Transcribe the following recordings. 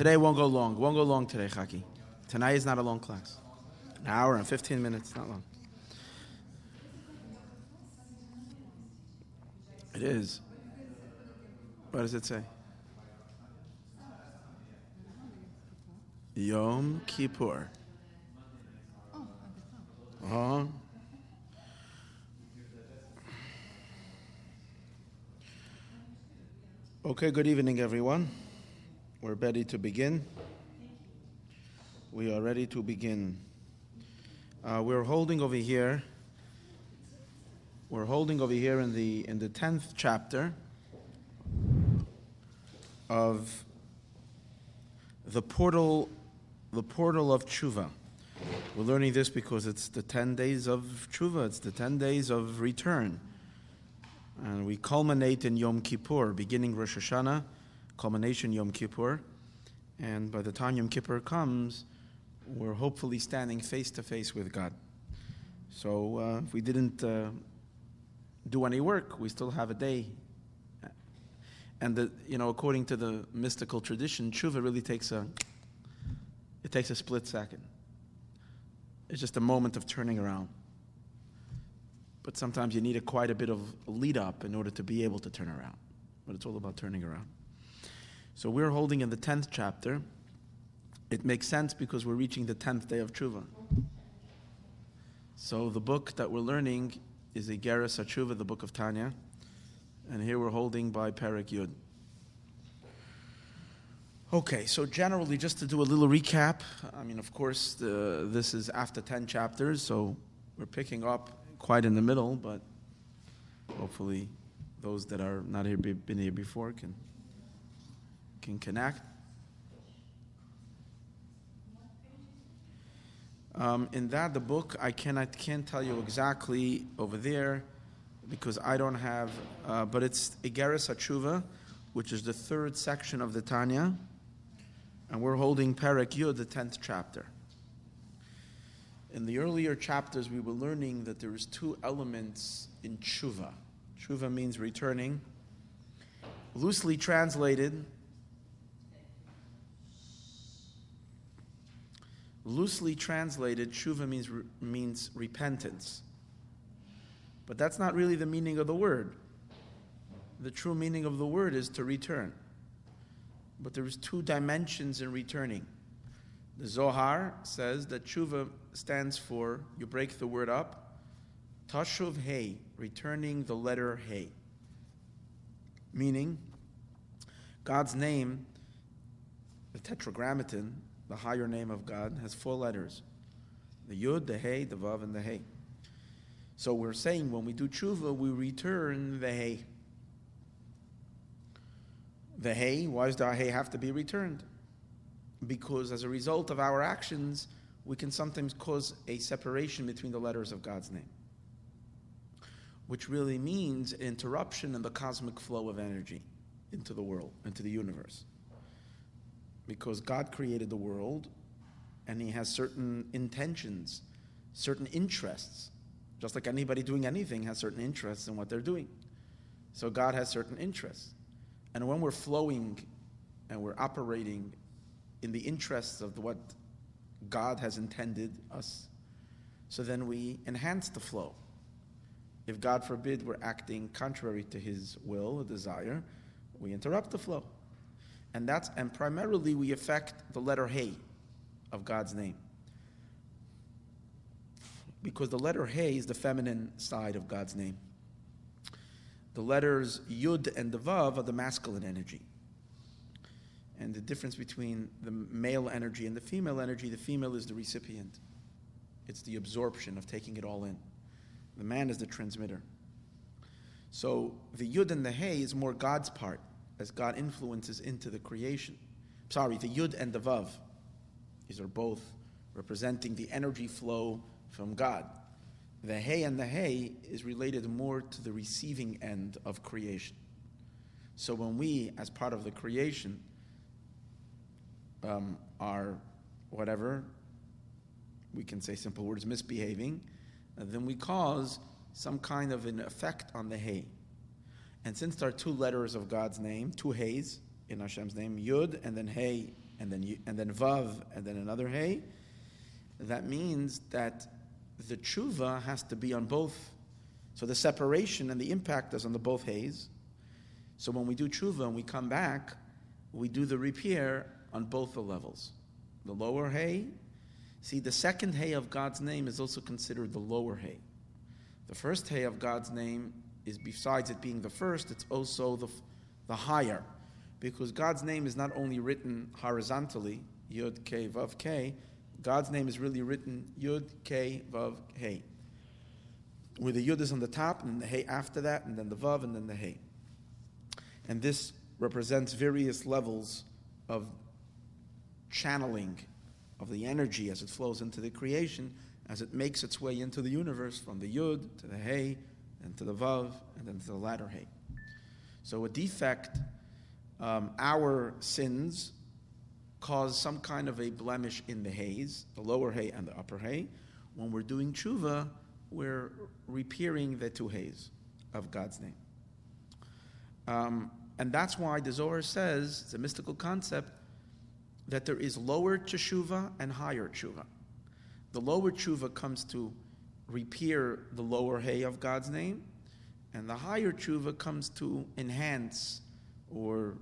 Today won't go long. Won't go long today, Chaki. Tonight is not a long class. An hour and 15 minutes, not long. It is. What does it say? Yom Kippur. Uh-huh. Okay, good evening, everyone. We're ready to begin. We are ready to begin. Uh, we're holding over here. We're holding over here in the in the tenth chapter of the portal, the portal of tshuva. We're learning this because it's the ten days of tshuva. It's the ten days of return, and we culminate in Yom Kippur, beginning Rosh Hashanah, culmination Yom Kippur, and by the time Yom Kippur comes, we're hopefully standing face to face with God. So uh, if we didn't uh, do any work, we still have a day. And the, you know, according to the mystical tradition, tshuva really takes a it takes a split second. It's just a moment of turning around. But sometimes you need a, quite a bit of lead up in order to be able to turn around. But it's all about turning around. So we're holding in the 10th chapter. It makes sense because we're reaching the 10th day of Tshuva. So the book that we're learning is Igeres HaTshuva, the book of Tanya. And here we're holding by Perek Yud. Okay, so generally, just to do a little recap, I mean, of course, the, this is after 10 chapters, so we're picking up quite in the middle, but hopefully those that are not here, been here before can, can connect. Um, in that, the book, I cannot can't tell you exactly over there because I don't have, uh, but it's Igeres HaTshuva, which is the third section of the Tanya, and we're holding Perek Yud, the tenth chapter. In the earlier chapters, we were learning that there is two elements in tshuva. Tshuva means returning. Loosely translated, loosely translated, tshuva means, means repentance. But that's not really the meaning of the word. The true meaning of the word is to return. But there's two dimensions in returning. The Zohar says that tshuva stands for, you break the word up, tashuv hey, returning the letter hey. Meaning, God's name, the tetragrammaton, the higher name of God, has four letters the Yud, the Hey, the Vav, and the Hey. So we're saying when we do tshuva, we return the Hey. The Hey, why does the Hey have to be returned? Because as a result of our actions, we can sometimes cause a separation between the letters of God's name, which really means an interruption in the cosmic flow of energy into the world, into the universe. Because God created the world and He has certain intentions, certain interests, just like anybody doing anything has certain interests in what they're doing. So God has certain interests. And when we're flowing and we're operating in the interests of what God has intended us, so then we enhance the flow. If God forbid we're acting contrary to His will or desire, we interrupt the flow. And that's and primarily we affect the letter Hey of God's name. Because the letter Hey is the feminine side of God's name. The letters Yud and the Vav are the masculine energy. And the difference between the male energy and the female energy, the female is the recipient. It's the absorption of taking it all in. The man is the transmitter. So the Yud and the Hey is more God's part as God influences into the creation. Sorry, the Yud and the Vav. These are both representing the energy flow from God. The Hey and the Hey is related more to the receiving end of creation. So when we, as part of the creation, um, are whatever, we can say simple words, misbehaving, then we cause some kind of an effect on the Hey. And since there are two letters of God's name, two Heys in Hashem's name, Yud and then Hey and then, and then Vav, and then another Hey, that means that the tshuva has to be on both. So the separation and the impact is on the both Hays. So when we do tshuva and we come back, we do the repair on both the levels. The lower Hay, see, the second Hay of God's name is also considered the lower Hay. The first Hay of God's name is, besides it being the first, it's also the, the higher. Because God's name is not only written horizontally, Yud, K, Vav, K, God's name is really written Yud, K, Vav, Hey. Where the Yud is on the top, and the Hey after that, and then the Vav, and then the Hey. And this represents various levels of channeling of the energy as it flows into the creation, as it makes its way into the universe from the Yud to the Hey, and to the Vav, and then to the latter Hey. So a defect, um, our sins cause some kind of a blemish in the hays, the lower hay and the upper hay. When we're doing tshuva, we're repairing the two hays of God's name. Um, and that's why the Zohar says, it's a mystical concept, that there is lower teshuva and higher tshuva. The lower tshuva comes to repair the lower hay of God's name, and the higher tshuva comes to enhance or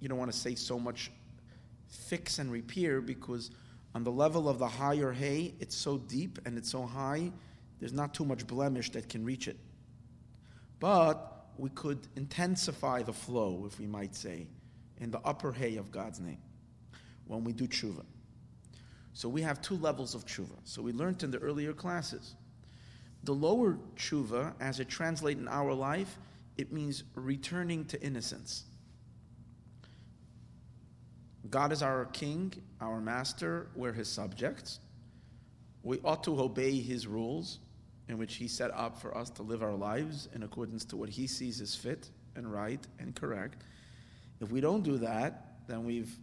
you don't want to say so much fix and repair because on the level of the higher hay, it's so deep and it's so high, there's not too much blemish that can reach it. But we could intensify the flow, if we might say, in the upper hay of God's name when we do tshuva. So we have two levels of tshuva. So we learned in the earlier classes. The lower tshuva, as it translates in our life, it means returning to innocence. God is our king, our master, we're his subjects. We ought to obey his rules, in which he set up for us to live our lives in accordance to what he sees as fit and right and correct. If we don't do that, then we've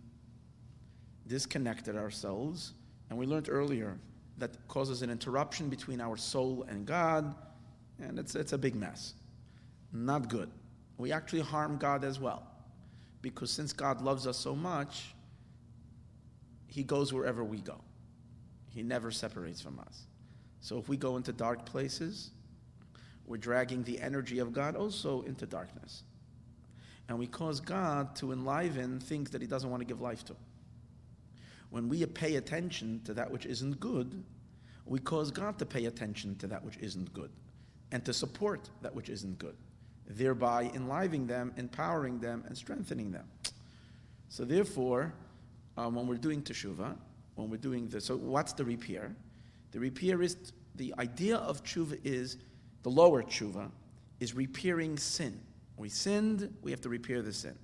disconnected ourselves. And we learned earlier that causes an interruption between our soul and God, and it's, it's a big mess. Not good. We actually harm God as well. Because since God loves us so much, He goes wherever we go. He never separates from us. So if we go into dark places, we're dragging the energy of God also into darkness. And we cause God to enliven things that He doesn't want to give life to. When we pay attention to that which isn't good, we cause God to pay attention to that which isn't good and to support that which isn't good thereby enlivening them, empowering them, and strengthening them. So, therefore, um, when we're doing teshuva, when we're doing this, so what's the repair? The repair is the idea of tshuva is the lower tshuva is repairing sin. We sinned, we have to repair the sin.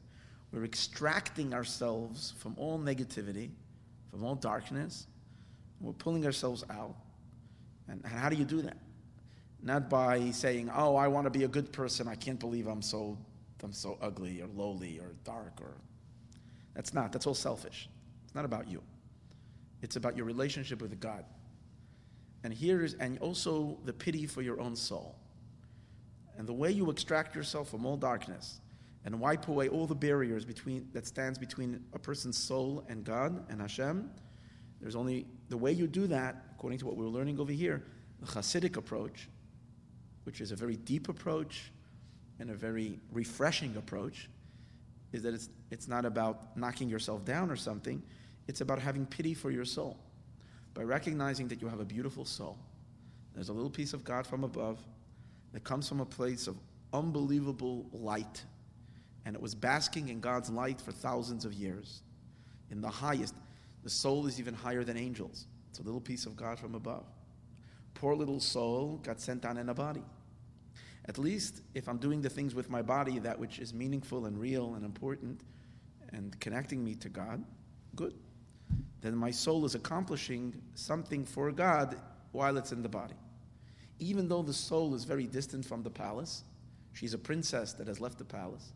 We're extracting ourselves from all negativity, from all darkness. We're pulling ourselves out. And, and how do you do that? not by saying, "Oh, I want to be a good person. I can't believe I'm so I'm so ugly or lowly or dark or." That's not. That's all selfish. It's not about you. It's about your relationship with God. And here is and also the pity for your own soul. And the way you extract yourself from all darkness and wipe away all the barriers between that stands between a person's soul and God and Hashem. There's only the way you do that, according to what we we're learning over here, the Hasidic approach, which is a very deep approach and a very refreshing approach, is that it's, it's not about knocking yourself down or something, it's about having pity for your soul. By recognizing that you have a beautiful soul, there's a little piece of God from above that comes from a place of unbelievable light, and it was basking in God's light for thousands of years. In the highest, the soul is even higher than angels. It's a little piece of God from above poor little soul got sent down in a body. At least if I'm doing the things with my body, that which is meaningful and real and important and connecting me to God, good. Then my soul is accomplishing something for God while it's in the body. Even though the soul is very distant from the palace, she's a princess that has left the palace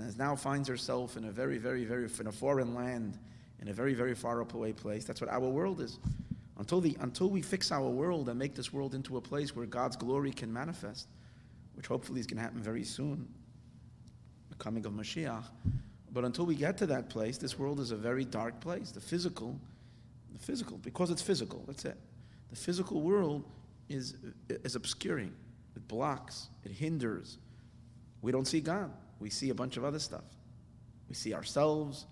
and now finds herself in a very, very, very, in a foreign land, in a very, very far away place. That's what our world is. Until, the, until we fix our world and make this world into a place where God's glory can manifest, which hopefully is going to happen very soon, the coming of Mashiach. But until we get to that place, this world is a very dark place. The physical, the physical, because it's physical, that's it. The physical world is, is obscuring, it blocks, it hinders. We don't see God. We see a bunch of other stuff. We see ourselves.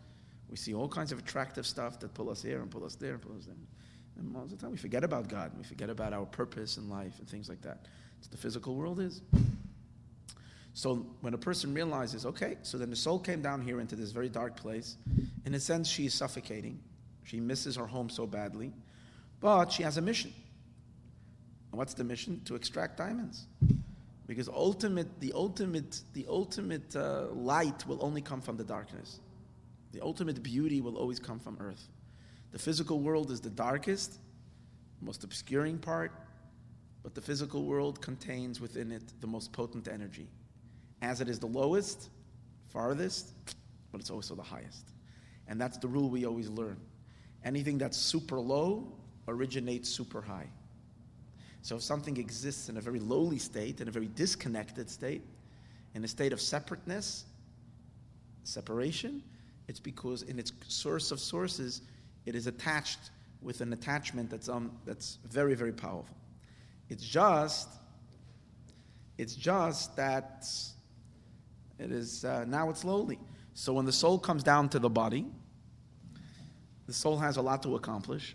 We see all kinds of attractive stuff that pull us here and pull us there and pull us there. And most of the time we forget about God. We forget about our purpose in life and things like that. It's the physical world is. So when a person realizes, okay, so then the soul came down here into this very dark place, in a sense she is suffocating. She misses her home so badly, but she has a mission. And what's the mission? To extract diamonds. Because ultimate, the ultimate, the ultimate uh, light will only come from the darkness. The ultimate beauty will always come from earth. The physical world is the darkest, most obscuring part, but the physical world contains within it the most potent energy as it is the lowest, farthest, but it's also the highest. And that's the rule we always learn. Anything that's super low originates super high. So if something exists in a very lowly state, in a very disconnected state, in a state of separateness, separation, it's because in its source of sources, it is attached with an attachment that's, um, that's very, very powerful. It's just, it's just that it is uh, now it's lowly. So when the soul comes down to the body, the soul has a lot to accomplish.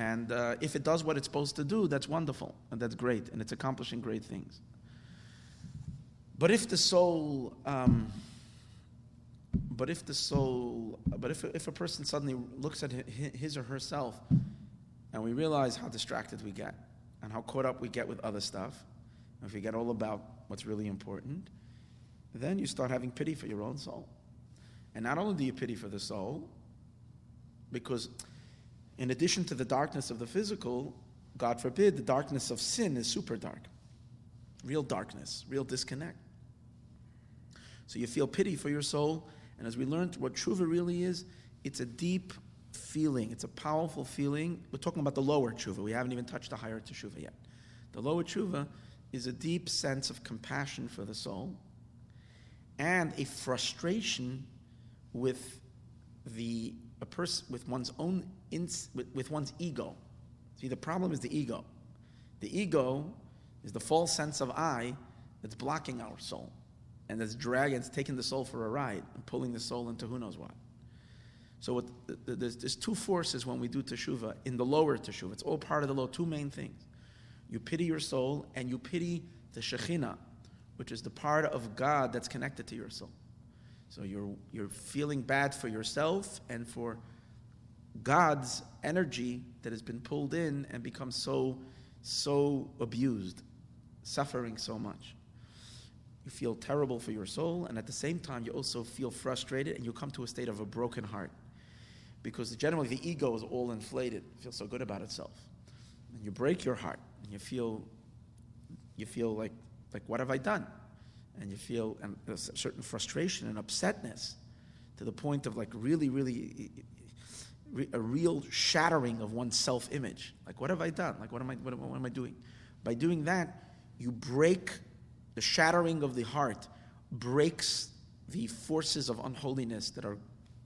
And uh, if it does what it's supposed to do, that's wonderful and that's great, and it's accomplishing great things. But if the soul, um, but if the soul, but if, if a person suddenly looks at his or herself and we realize how distracted we get and how caught up we get with other stuff, and if we get all about what's really important, then you start having pity for your own soul. And not only do you pity for the soul, because in addition to the darkness of the physical, God forbid, the darkness of sin is super dark. Real darkness, real disconnect. So you feel pity for your soul, and as we learned what tshuva really is, it's a deep feeling, it's a powerful feeling. We're talking about the lower tshuva, we haven't even touched the higher tshuva yet. The lower tshuva is a deep sense of compassion for the soul and a frustration with the a person with one's own ins, with, with one's ego. See, the problem is the ego. The ego is the false sense of I that's blocking our soul, and that's dragging, it's taking the soul for a ride and pulling the soul into who knows what. So what, there's, there's two forces when we do teshuva in the lower teshuva. It's all part of the low. Two main things: you pity your soul, and you pity the shekhinah, which is the part of God that's connected to your soul. So you're, you're feeling bad for yourself and for God's energy that has been pulled in and become so, so abused, suffering so much. You feel terrible for your soul, and at the same time, you also feel frustrated and you come to a state of a broken heart. Because generally, the ego is all inflated, feels so good about itself. And you break your heart, and you feel, you feel like like, what have I done? And you feel a certain frustration and upsetness to the point of like really, really a real shattering of one's self image. Like, what have I done? Like, what am I, what, what am I doing? By doing that, you break the shattering of the heart, breaks the forces of unholiness that, are,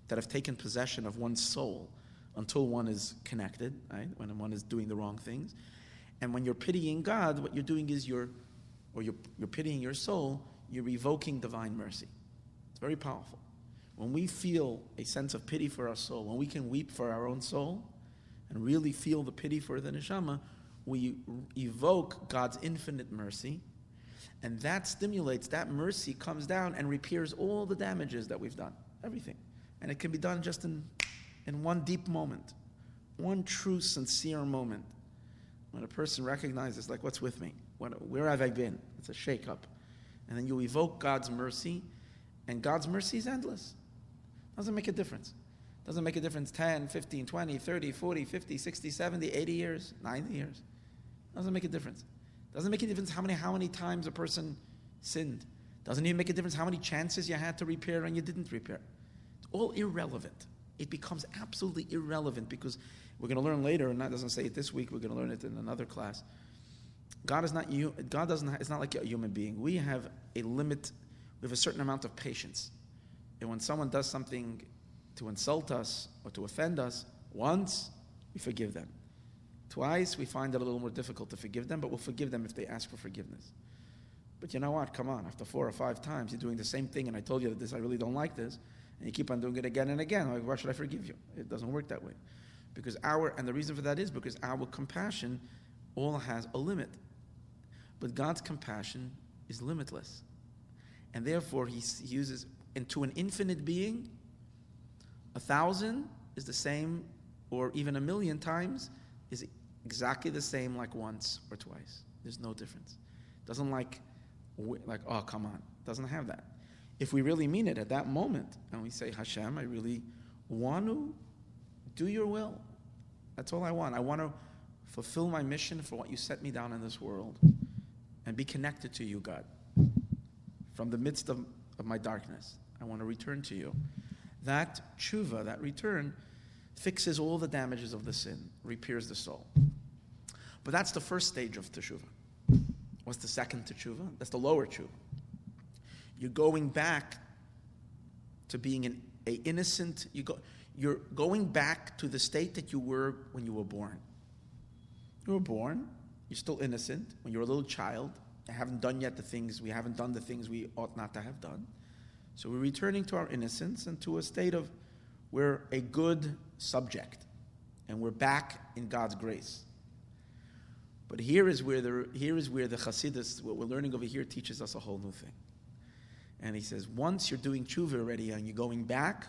that have taken possession of one's soul until one is connected, right? When one is doing the wrong things. And when you're pitying God, what you're doing is you're or you're, you're pitying your soul, you're revoking divine mercy. It's very powerful. When we feel a sense of pity for our soul, when we can weep for our own soul and really feel the pity for the neshama, we evoke God's infinite mercy, and that stimulates, that mercy comes down and repairs all the damages that we've done, everything. And it can be done just in, in one deep moment, one true, sincere moment when a person recognizes, like, what's with me? What, where have I been? It's a shakeup. And then you evoke God's mercy, and God's mercy is endless. Doesn't make a difference. Doesn't make a difference 10, 15, 20, 30, 40, 50, 60, 70, 80 years, 90 years. Doesn't make a difference. Doesn't make a difference how many, how many times a person sinned. Doesn't even make a difference how many chances you had to repair and you didn't repair. It's all irrelevant. It becomes absolutely irrelevant because we're going to learn later, and that doesn't say it this week, we're going to learn it in another class. God is not you. God doesn't. It's not like a human being. We have a limit. We have a certain amount of patience. and when someone does something to insult us or to offend us, once, we forgive them. Twice, we find it a little more difficult to forgive them, but we'll forgive them if they ask for forgiveness. But you know what? Come on. After four or five times, you're doing the same thing, and I told you that this, I really don't like this, and you keep on doing it again and again. Like, why should I forgive you? It doesn't work that way. Because our, and the reason for that is because our compassion all has a limit. But God's compassion is limitless. And therefore, he, uses, into an infinite being, a thousand is the same, or even a million times is exactly the same like once or twice. There's no difference. Doesn't like, like, oh, come on. Doesn't have that. If we really mean it at that moment, and we say, Hashem, I really want to do your will. That's all I want. I want to fulfill my mission for what you set me down in this world and be connected to you, God. From the midst of, of my darkness, I want to return to you. That tshuva, that return, fixes all the damages of the sin, repairs the soul. But that's the first stage of teshuvah. What's the second teshuvah? That's the lower tshuva. You're going back to being an a innocent. You go, you're going back to the state that you were when you were born. You were born. You're still innocent. When you're a little child, you haven't done yet the things we haven't done the things we ought not to have done. So we're returning to our innocence and to a state of we're a good subject, and we're back in God's grace. But here is where the here is where the Chassidus, what we're learning over here, teaches us a whole new thing. And he says, once you're doing tshuva already and you're going back,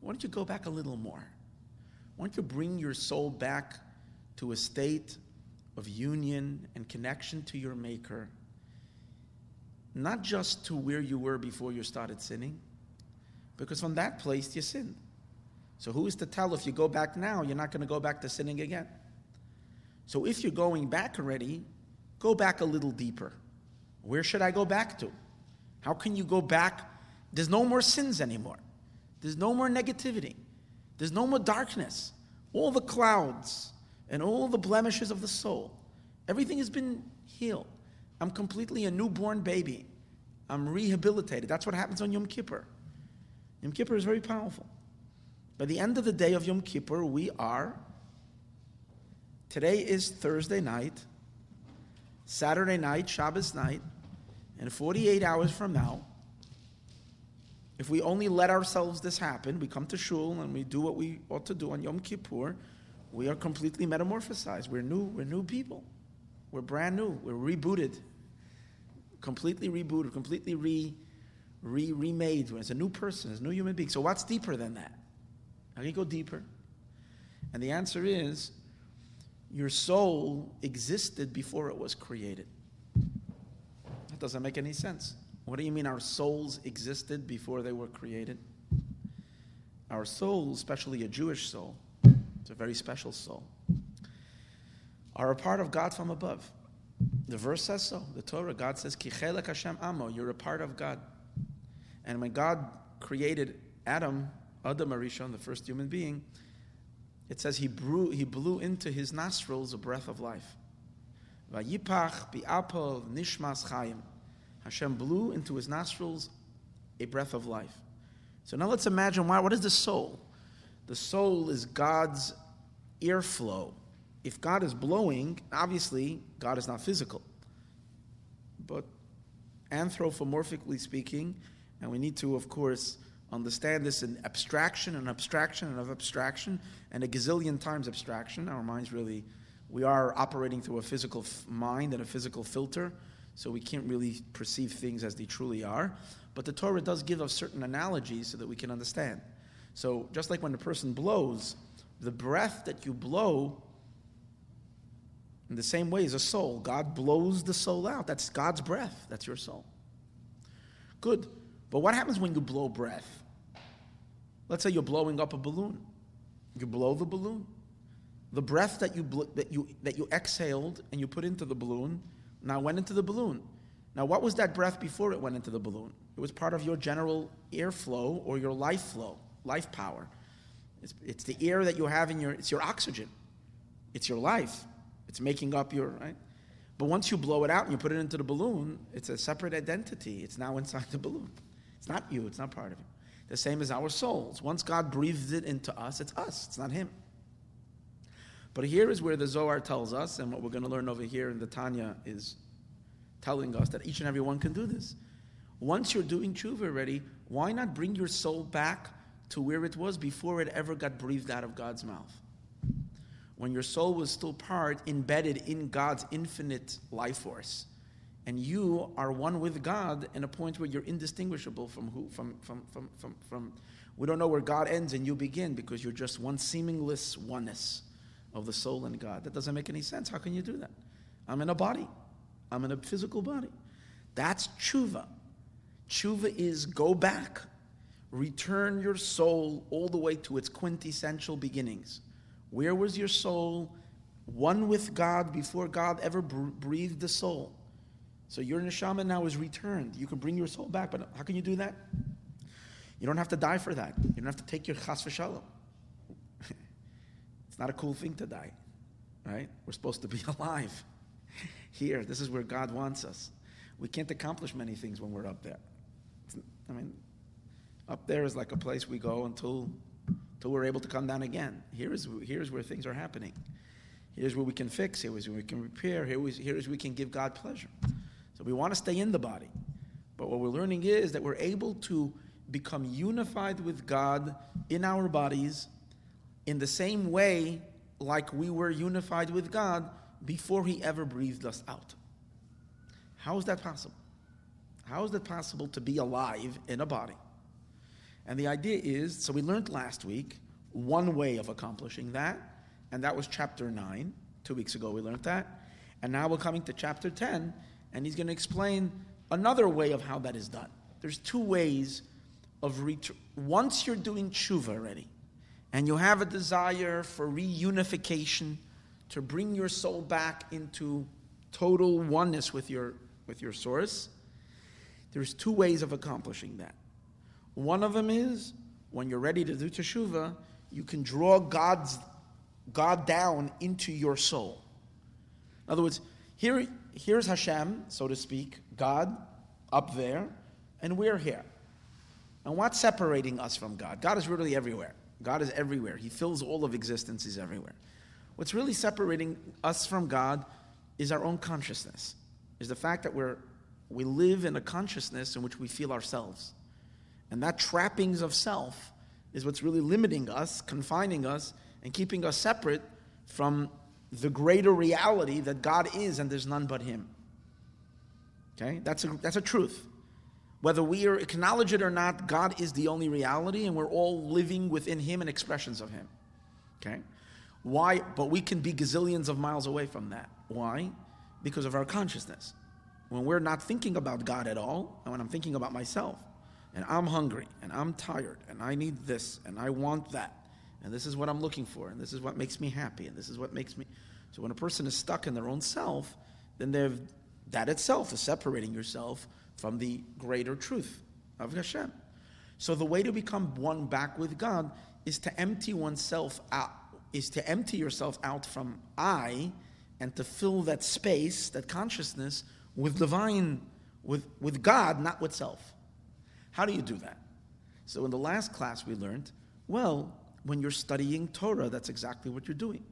why don't you go back a little more? Why don't you bring your soul back to a state of union and connection to your Maker? Not just to where you were before you started sinning, because from that place you sinned. So who is to tell if you go back now, you're not going to go back to sinning again? So if you're going back already, go back a little deeper. Where should I go back to? How can you go back? There's no more sins anymore. There's no more negativity. There's no more darkness. All the clouds and all the blemishes of the soul, everything has been healed. I'm completely a newborn baby. I'm rehabilitated. That's what happens on Yom Kippur. Yom Kippur is very powerful. By the end of the day of Yom Kippur, we are. Today is Thursday night, Saturday night, Shabbos night, and 48 hours from now, if we only let ourselves this happen, we come to shul and we do what we ought to do on Yom Kippur, we are completely metamorphosized. We're new, we're new people. We're brand new. We're rebooted. Completely rebooted, completely re, re remade. It's a new person, it's a new human being. So what's deeper than that? How can you go deeper? And the answer is your soul existed before it was created. That doesn't make any sense. What do you mean our souls existed before they were created? Our soul, especially a Jewish soul, it's a very special soul, are a part of God from above. The verse says so. The Torah, God says, Kichelek Hashem Amo, you're a part of God. And when God created Adam, Adam Arishon, the first human being, it says he blew, he blew into his nostrils a breath of life. Vayipach bi'apol nishmas chayim. Hashem blew into his nostrils a breath of life. So now let's imagine why, what is the soul? The soul is God's airflow. If God is blowing, obviously God is not physical. But anthropomorphically speaking, and we need to, of course, understand this in abstraction and abstraction and of abstraction and a gazillion times abstraction. Our minds really, we are operating through a physical f- mind and a physical filter, so we can't really perceive things as they truly are. But the Torah does give us certain analogies so that we can understand. So just like when a person blows, the breath that you blow in the same way is a soul. God blows the soul out. That's God's breath. That's your soul. Good. But what happens when you blow breath? Let's say you're blowing up a balloon. You blow the balloon. The breath that you, bl- that, you, that you exhaled and you put into the balloon now went into the balloon. Now, what was that breath before it went into the balloon? It was part of your general airflow or your life flow, life power. It's, it's the air that you have in your, it's your oxygen. It's your life. It's making up your, right? But once you blow it out and you put it into the balloon, it's a separate identity. It's now inside the balloon. It's not you, it's not part of you. The same as our souls. Once God breathes it into us, it's us, it's not Him. But here is where the Zohar tells us, and what we're going to learn over here in the Tanya is telling us that each and every one can do this. Once you're doing tshuva already, why not bring your soul back to where it was before it ever got breathed out of God's mouth? When your soul was still part, embedded in God's infinite life force and you are one with God in a point where you're indistinguishable from who from from from from, from we don't know where God ends and you begin because you're just one seamless oneness of the soul and God. That doesn't make any sense. How can you do that? I'm in a body. I'm in a physical body. That's tshuva. Tshuva is go back, return your soul all the way to its quintessential beginnings. Where was your soul? One with God before God ever breathed the soul. So your neshama now is returned. You can bring your soul back, but how can you do that? You don't have to die for that. You don't have to take your chas v'shalom. it's not a cool thing to die, right? We're supposed to be alive. Here, this is where God wants us. We can't accomplish many things when we're up there. It's, I mean, up there is like a place we go until, until we're able to come down again. Here is, here is where things are happening. Here's where we can fix. Here's where we can repair. Here is, here is where we can give God pleasure. So we want to stay in the body. But what we're learning is that we're able to become unified with God in our bodies in the same way like we were unified with God before He ever breathed us out. How is that possible? How is that possible to be alive in a body? And the idea is so we learned last week one way of accomplishing that, and that was chapter 9. Two weeks ago we learned that. And now we're coming to chapter 10, and he's going to explain another way of how that is done. There's two ways of return. Once you're doing tshuva already, and you have a desire for reunification, to bring your soul back into total oneness with your, with your source, there's two ways of accomplishing that. One of them is when you're ready to do teshuva, you can draw God's God down into your soul. In other words, here, here's Hashem, so to speak, God up there, and we're here. And what's separating us from God? God is really everywhere. God is everywhere. He fills all of existence, He's everywhere. What's really separating us from God is our own consciousness, is the fact that we're, we live in a consciousness in which we feel ourselves. And that trappings of self is what's really limiting us, confining us, and keeping us separate from the greater reality that God is and there's none but Him. Okay? That's a, that's a truth. Whether we acknowledge it or not, God is the only reality and we're all living within Him and expressions of Him. Okay? Why? But we can be gazillions of miles away from that. Why? Because of our consciousness. When we're not thinking about God at all, and when I'm thinking about myself, and I'm hungry, and I'm tired, and I need this, and I want that, and this is what I'm looking for, and this is what makes me happy, and this is what makes me. So when a person is stuck in their own self, then they've, that itself is separating yourself from the greater truth of Hashem. So the way to become one back with God is to empty oneself out, is to empty yourself out from I and to fill that space, that consciousness, with divine, with, with God, not with self. How do you do that? So in the last class we learned, well, when you're studying Torah, that's exactly what you're doing.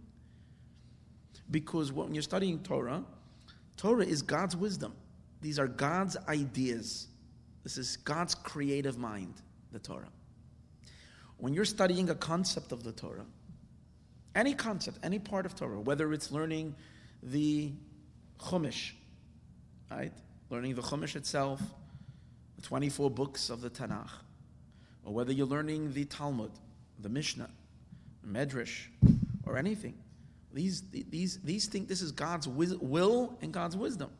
Because when you're studying Torah, Torah is God's wisdom. These are God's ideas. This is God's creative mind, the Torah. When you're studying a concept of the Torah, any concept, any part of Torah, whether it's learning the Chumash, right? Learning the Chumash itself, 24 books of the Tanakh, or whether you're learning the Talmud, the Mishnah, Medrash, or anything. These, these, these think this is God's will and God's wisdom.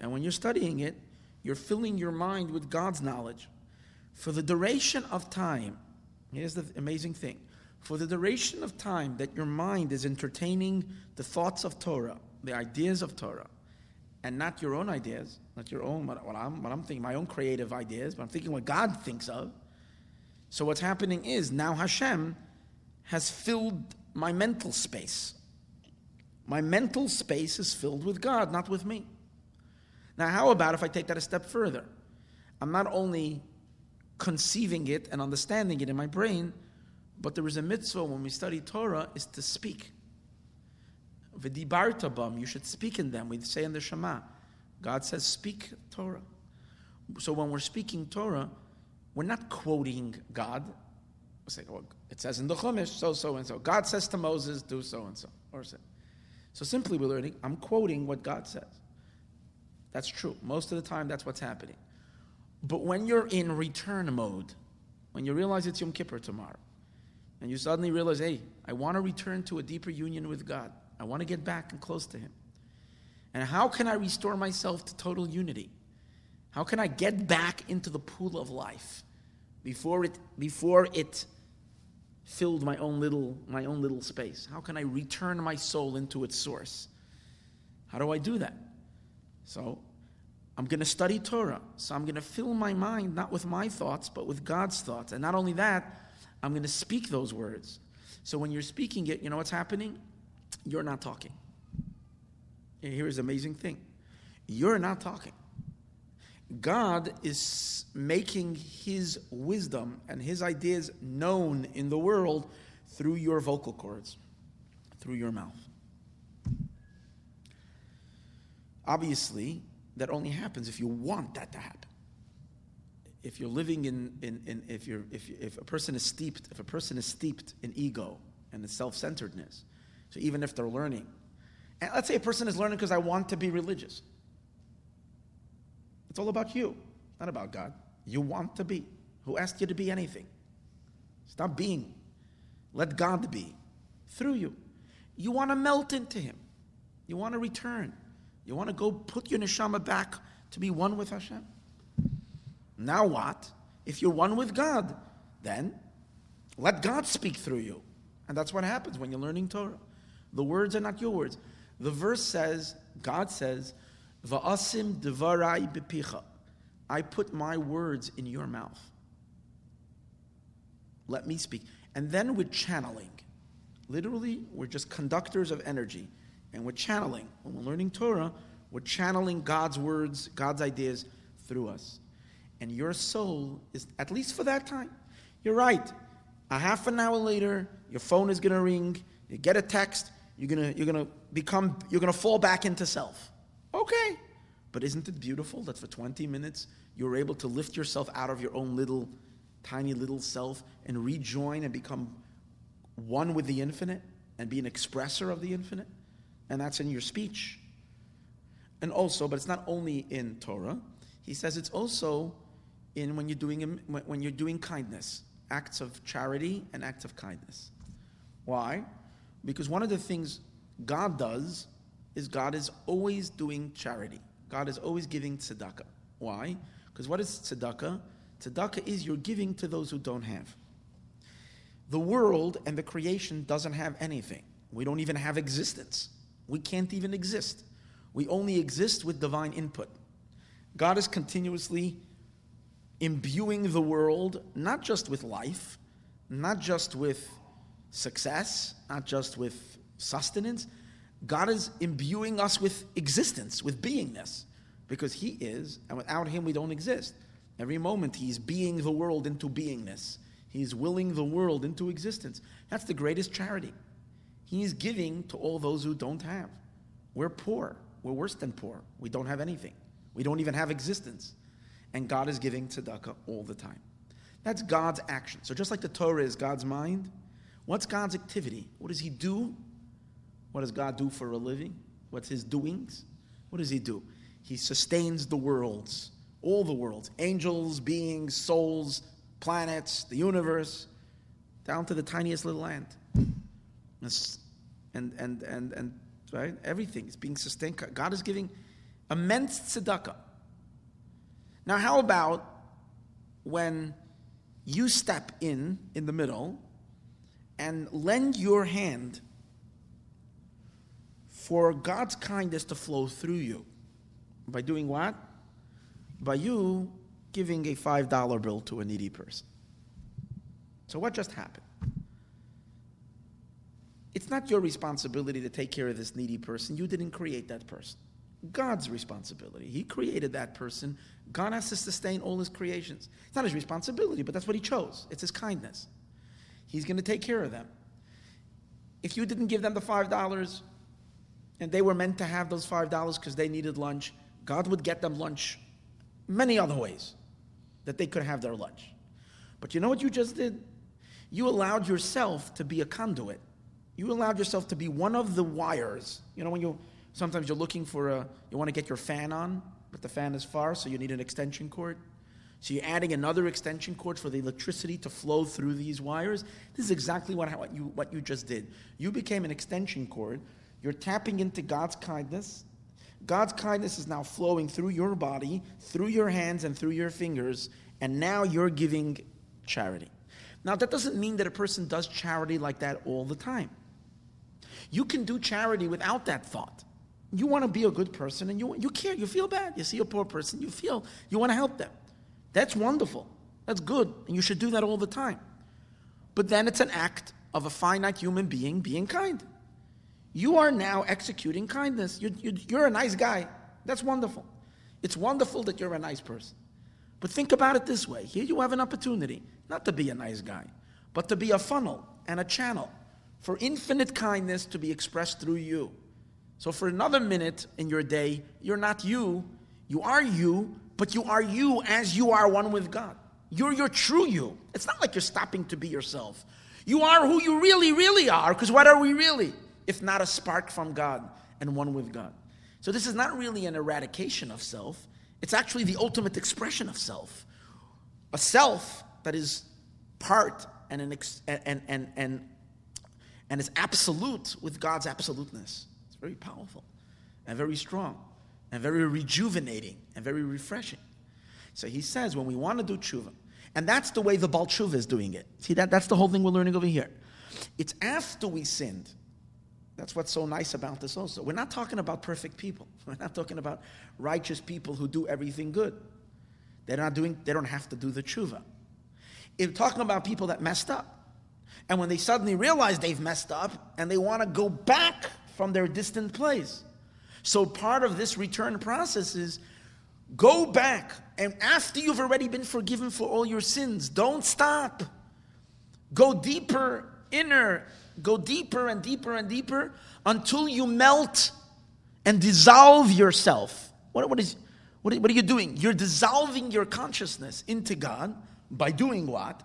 And when you're studying it, you're filling your mind with God's knowledge. For the duration of time, here's the amazing thing for the duration of time that your mind is entertaining the thoughts of Torah, the ideas of Torah, and not your own ideas, not your own, what, I'm, what I'm thinking, my own creative ideas, but I'm thinking what God thinks of, so what's happening is now Hashem has filled my mental space. My mental space is filled with God, not with me. Now, how about if I take that a step further? I'm not only conceiving it and understanding it in my brain, but there is a mitzvah when we study Torah is to speak. V'dibarta you should speak in them. We say in the Shema, God says, speak Torah. So when we're speaking Torah, we're not quoting God. We say, it says in the Chumash, so, so, and so. God says to Moses, do so and so. Or so. So simply we're learning, I'm quoting what God says. That's true. Most of the time, that's what's happening. But when you're in return mode, when you realize it's Yom Kippur tomorrow, and you suddenly realize, hey, I want to return to a deeper union with God, I want to get back and close to Him. And how can I restore myself to total unity? How can I get back into the pool of life before it, before it filled my own little my own little space? How can I return my soul into its source? How do I do that? So I'm going to study Torah. So I'm going to fill my mind not with my thoughts, but with God's thoughts. And not only that, I'm going to speak those words. So when you're speaking it, you know what's happening? You're not talking. And here's the amazing thing you're not talking. God is making his wisdom and his ideas known in the world through your vocal cords, through your mouth. Obviously, that only happens if you want that to happen. If you're living in, in, in if, you're, if, if a person is steeped, if a person is steeped in ego and in self-centeredness, so even if they're learning, and let's say a person is learning because I want to be religious. It's all about you, not about God. You want to be. Who asked you to be anything? Stop being. Let God be through you. You want to melt into Him. You want to return. You want to go put your neshama back to be one with Hashem. Now what? If you're one with God, then let God speak through you. And that's what happens when you're learning Torah. The words are not your words. The verse says, God says, Va'asim devarai bepicha. I put my words in your mouth. Let me speak. And then we're channeling. Literally, we're just conductors of energy. And we're channeling. When we're learning Torah, we're channeling God's words, God's ideas through us. And your soul is, at least for that time, you're right. A half an hour later, your phone is going to ring, you get a text, you're to, you're to become, you're to fall back into self. Okay. But isn't it beautiful that for 20 minutes you're able to lift yourself out of your own little, tiny little self and rejoin and become one with the infinite and be an expresser of the infinite? And that's in your speech. And also, but it's not only in Torah. He says it's also in when you're doing um, when you're doing kindness, acts of charity and acts of kindness. Why? Because one of the things God does is God is always doing charity. God is always giving tzedakah. Why? Because what is tzedakah? Tzedakah is you're giving to those who don't have. The world and the creation doesn't have anything. We don't even have existence. We can't even exist. We only exist with divine input. God is continuously imbuing the world not just with life, not just with success, not just with sustenance, God is imbuing us with existence, with beingness, because He is, and without Him we don't exist. Every moment He's being the world into beingness. He's willing the world into existence. That's the greatest charity. He's giving to all those who don't have. We're poor. We're worse than poor. We don't have anything. We don't even have existence. And God is giving tzedakah all the time. That's God's action. So just like the Torah is God's mind, what's God's activity? What does He do what does God do for a living? What's his doings? What does he do? He sustains the worlds, all the worlds, angels, beings, souls, planets, the universe, down to the tiniest little ant. And, and, and, and, right? Everything is being sustained. God is giving immense tzedakah. Now, how about when you step in, in the middle, and lend your hand for God's kindness to flow through you. By doing what? By you giving a $5 bill to a needy person. So, what just happened? It's not your responsibility to take care of this needy person. You didn't create that person. God's responsibility. He created that person. God has to sustain all his creations. It's not his responsibility, but that's what he chose. It's his kindness. He's going to take care of them. If you didn't give them the $5 and they were meant to have those $5 because they needed lunch, God would get them lunch many other ways that they could have their lunch. But you know what you just did? You allowed yourself to be a conduit. You allowed yourself to be one of the wires. You know, when you sometimes you're looking for a, you want to get your fan on, but the fan is far, so you need an extension cord. So you're adding another extension cord for the electricity to flow through these wires. This is exactly what, what, you, what you just did. You became an extension cord. You're tapping into God's kindness. God's kindness is now flowing through your body, through your hands, and through your fingers, and now you're giving charity. Now, that doesn't mean that a person does charity like that all the time. You can do charity without that thought. You want to be a good person and you, you care, you feel bad. You see a poor person, you feel, you want to help them. That's wonderful. That's good. And you should do that all the time. But then it's an act of a finite human being being kind. You are now executing kindness. You, you, you're a nice guy. That's wonderful. It's wonderful that you're a nice person. But think about it this way here you have an opportunity not to be a nice guy, but to be a funnel and a channel for infinite kindness to be expressed through you. So, for another minute in your day, you're not you, you are you, but you are you as you are one with God. You're your true you. It's not like you're stopping to be yourself. You are who you really, really are, because what are we really? If not a spark from God and one with God. So, this is not really an eradication of self, it's actually the ultimate expression of self. A self that is part and, an ex- and, and, and, and is absolute with God's absoluteness. It's very powerful and very strong and very rejuvenating and very refreshing. So he says when we want to do tshuva, and that's the way the Baal tshuva is doing it. See that that's the whole thing we're learning over here. It's after we sinned. That's what's so nice about this also. We're not talking about perfect people. We're not talking about righteous people who do everything good. They're not doing they don't have to do the tshuva. We're talking about people that messed up. And when they suddenly realize they've messed up and they want to go back from their distant place. So part of this return process is go back and after you've already been forgiven for all your sins, don't stop. Go deeper, inner, go deeper and deeper and deeper until you melt and dissolve yourself. What, what, is, what, what are you doing? You're dissolving your consciousness into God by doing what?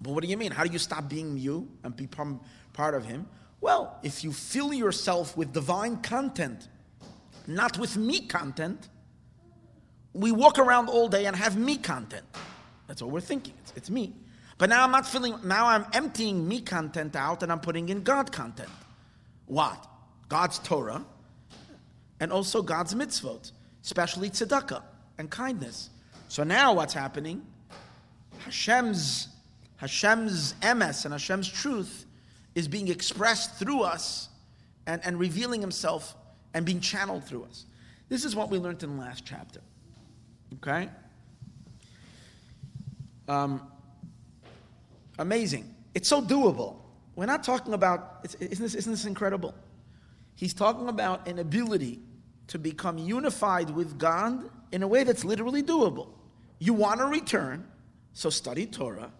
But what do you mean? How do you stop being you and become part of Him? Well, if you fill yourself with divine content, not with me content, we walk around all day and have me content. That's what we're thinking. It's, it's me. But now I'm not filling, now I'm emptying me content out and I'm putting in God content. What? God's Torah and also God's mitzvot, especially tzedakah and kindness. So now what's happening? Hashem's Hashem's emes and Hashem's truth is being expressed through us and, and revealing Himself and being channeled through us. This is what we learned in the last chapter. Okay? Um, amazing. It's so doable. We're not talking about, isn't this, isn't this incredible? He's talking about an ability to become unified with God in a way that's literally doable. You want to return, so study Torah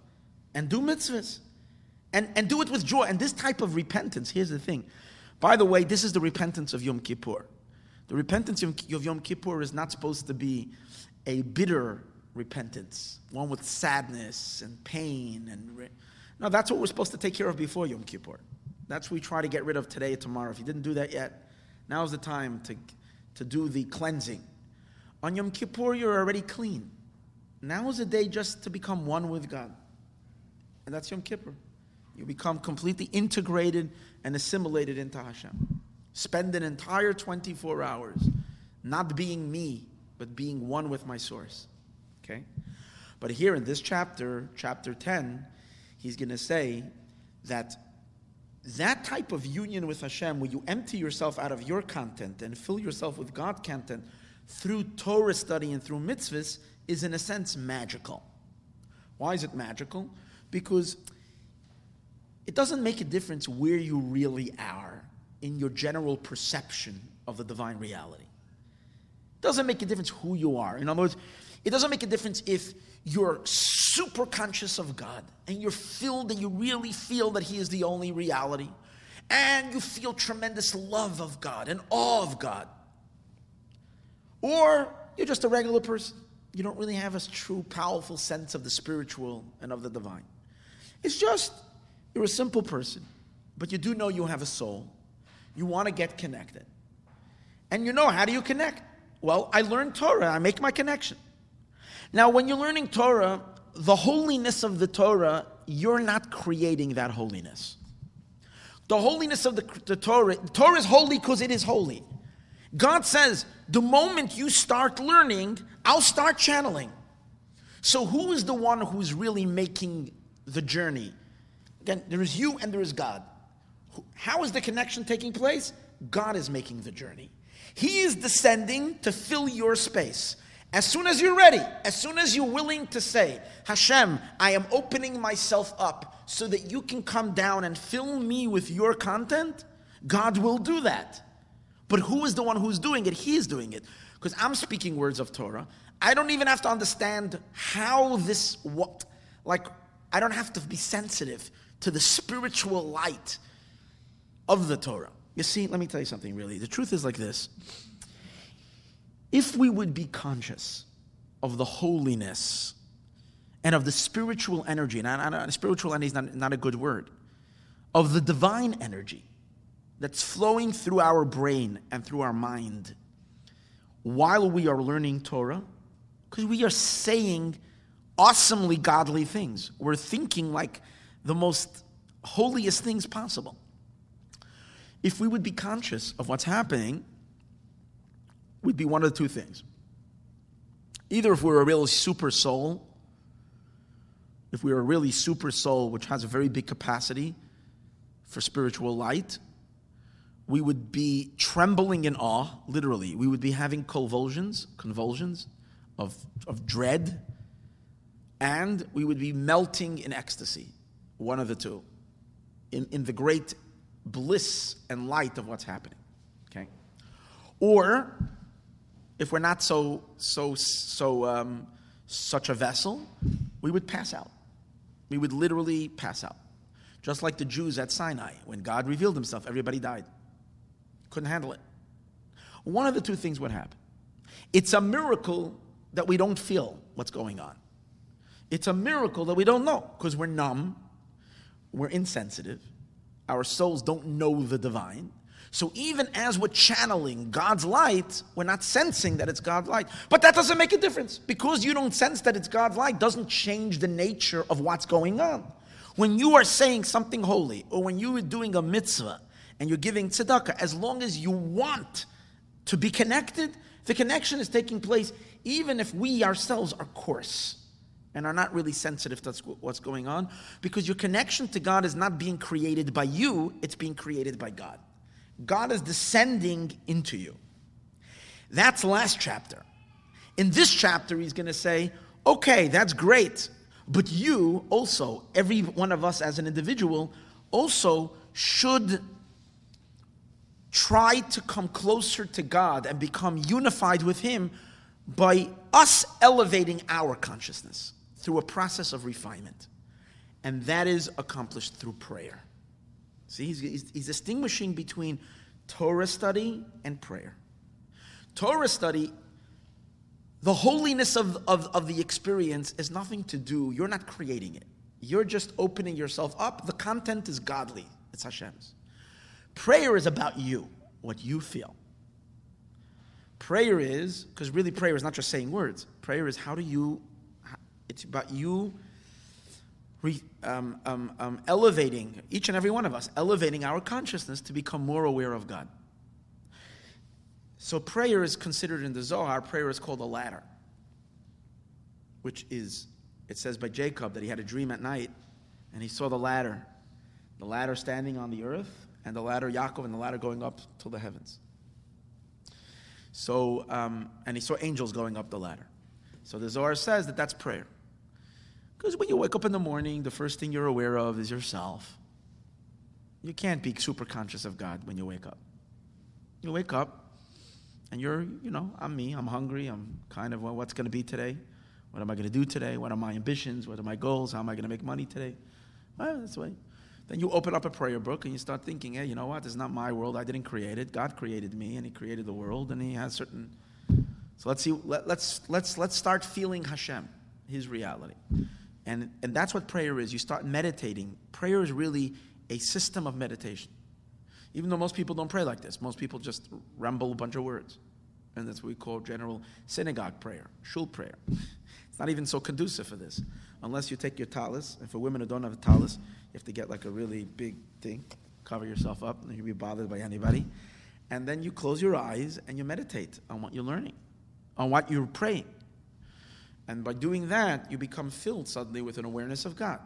and do mitzvahs. And, and do it with joy. And this type of repentance, here's the thing. By the way, this is the repentance of Yom Kippur. The repentance of Yom Kippur is not supposed to be a bitter repentance, one with sadness and pain. and re- No, that's what we're supposed to take care of before Yom Kippur. That's what we try to get rid of today or tomorrow. If you didn't do that yet, now's the time to, to do the cleansing. On Yom Kippur, you're already clean. Now is the day just to become one with God. And that's Yom Kippur. You become completely integrated and assimilated into Hashem. Spend an entire 24 hours not being me, but being one with my source. Okay? But here in this chapter, chapter 10, he's going to say that that type of union with Hashem, where you empty yourself out of your content and fill yourself with God content through Torah study and through mitzvahs, is in a sense magical. Why is it magical? Because it doesn't make a difference where you really are in your general perception of the divine reality. It doesn't make a difference who you are. In other words, it doesn't make a difference if you're super conscious of God and you're filled and you really feel that He is the only reality and you feel tremendous love of God and awe of God. Or you're just a regular person. You don't really have a true, powerful sense of the spiritual and of the divine. It's just you're a simple person, but you do know you have a soul. You want to get connected. And you know, how do you connect? Well, I learn Torah, I make my connection. Now, when you're learning Torah, the holiness of the Torah, you're not creating that holiness. The holiness of the, the Torah, the Torah is holy because it is holy. God says, the moment you start learning, I'll start channeling. So, who is the one who's really making the journey? Again, there is you and there is God. How is the connection taking place? God is making the journey. He is descending to fill your space. As soon as you're ready, as soon as you're willing to say, Hashem, I am opening myself up so that you can come down and fill me with your content, God will do that. But who is the one who's doing it? He is doing it. Because I'm speaking words of Torah. I don't even have to understand how this, what, like, I don't have to be sensitive to the spiritual light of the Torah. You see, let me tell you something really. The truth is like this if we would be conscious of the holiness and of the spiritual energy, and spiritual energy is not, not a good word, of the divine energy that's flowing through our brain and through our mind while we are learning Torah, because we are saying awesomely godly things. We're thinking like the most holiest things possible. If we would be conscious of what's happening, we'd be one of the two things. Either if we're a real super soul, if we're a really super soul which has a very big capacity for spiritual light, we would be trembling in awe, literally. We would be having convulsions, convulsions of, of dread, and we would be melting in ecstasy, one of the two, in, in the great bliss and light of what's happening. Okay? Or if we're not so so so um, such a vessel, we would pass out. We would literally pass out, just like the Jews at Sinai when God revealed Himself. Everybody died, couldn't handle it. One of the two things would happen. It's a miracle that we don't feel what's going on. It's a miracle that we don't know because we're numb, we're insensitive, our souls don't know the divine. So even as we're channeling God's light, we're not sensing that it's God's light. But that doesn't make a difference. Because you don't sense that it's God's light doesn't change the nature of what's going on. When you are saying something holy, or when you are doing a mitzvah and you're giving tzedakah, as long as you want to be connected, the connection is taking place even if we ourselves are coarse and are not really sensitive to what's going on, because your connection to God is not being created by you, it's being created by God. God is descending into you. That's last chapter. In this chapter, he's going to say, okay, that's great, but you also, every one of us as an individual, also should try to come closer to God and become unified with Him by us elevating our consciousness through a process of refinement. And that is accomplished through prayer. See, he's, he's, he's distinguishing between Torah study and prayer. Torah study, the holiness of, of, of the experience is nothing to do, you're not creating it. You're just opening yourself up. The content is godly, it's Hashem's. Prayer is about you, what you feel. Prayer is, because really prayer is not just saying words, prayer is how do you, it's about you re, um, um, um, elevating, each and every one of us, elevating our consciousness to become more aware of God. So prayer is considered in the Zohar, prayer is called a ladder, which is, it says by Jacob that he had a dream at night and he saw the ladder, the ladder standing on the earth and the ladder Yaakov and the ladder going up to the heavens. So, um, and he saw angels going up the ladder. So the Zohar says that that's prayer. Because when you wake up in the morning, the first thing you're aware of is yourself. You can't be super conscious of God when you wake up. You wake up, And you're, you know, I'm me, I'm hungry, I'm kind of, well, what's going to be today? What am I going to do today? What are my ambitions? What are my goals? How am I going to make money today? Well, that's the way. Then you open up a prayer book and you start thinking, hey, you know what? This is not my world. I didn't create it. God created me and He created the world and He has certain. So let's see. Let, let's let's let's start feeling Hashem, His reality, and and that's what prayer is. You start meditating. Prayer is really a system of meditation. Even though most people don't pray like this, most people just ramble a bunch of words, and that's what we call general synagogue prayer, shul prayer. It's not even so conducive for this. Unless you take your talis, and for women who don't have a talis, you have to get like a really big thing, cover yourself up, and you'll be bothered by anybody. And then you close your eyes and you meditate on what you're learning, on what you're praying. And by doing that, you become filled suddenly with an awareness of God.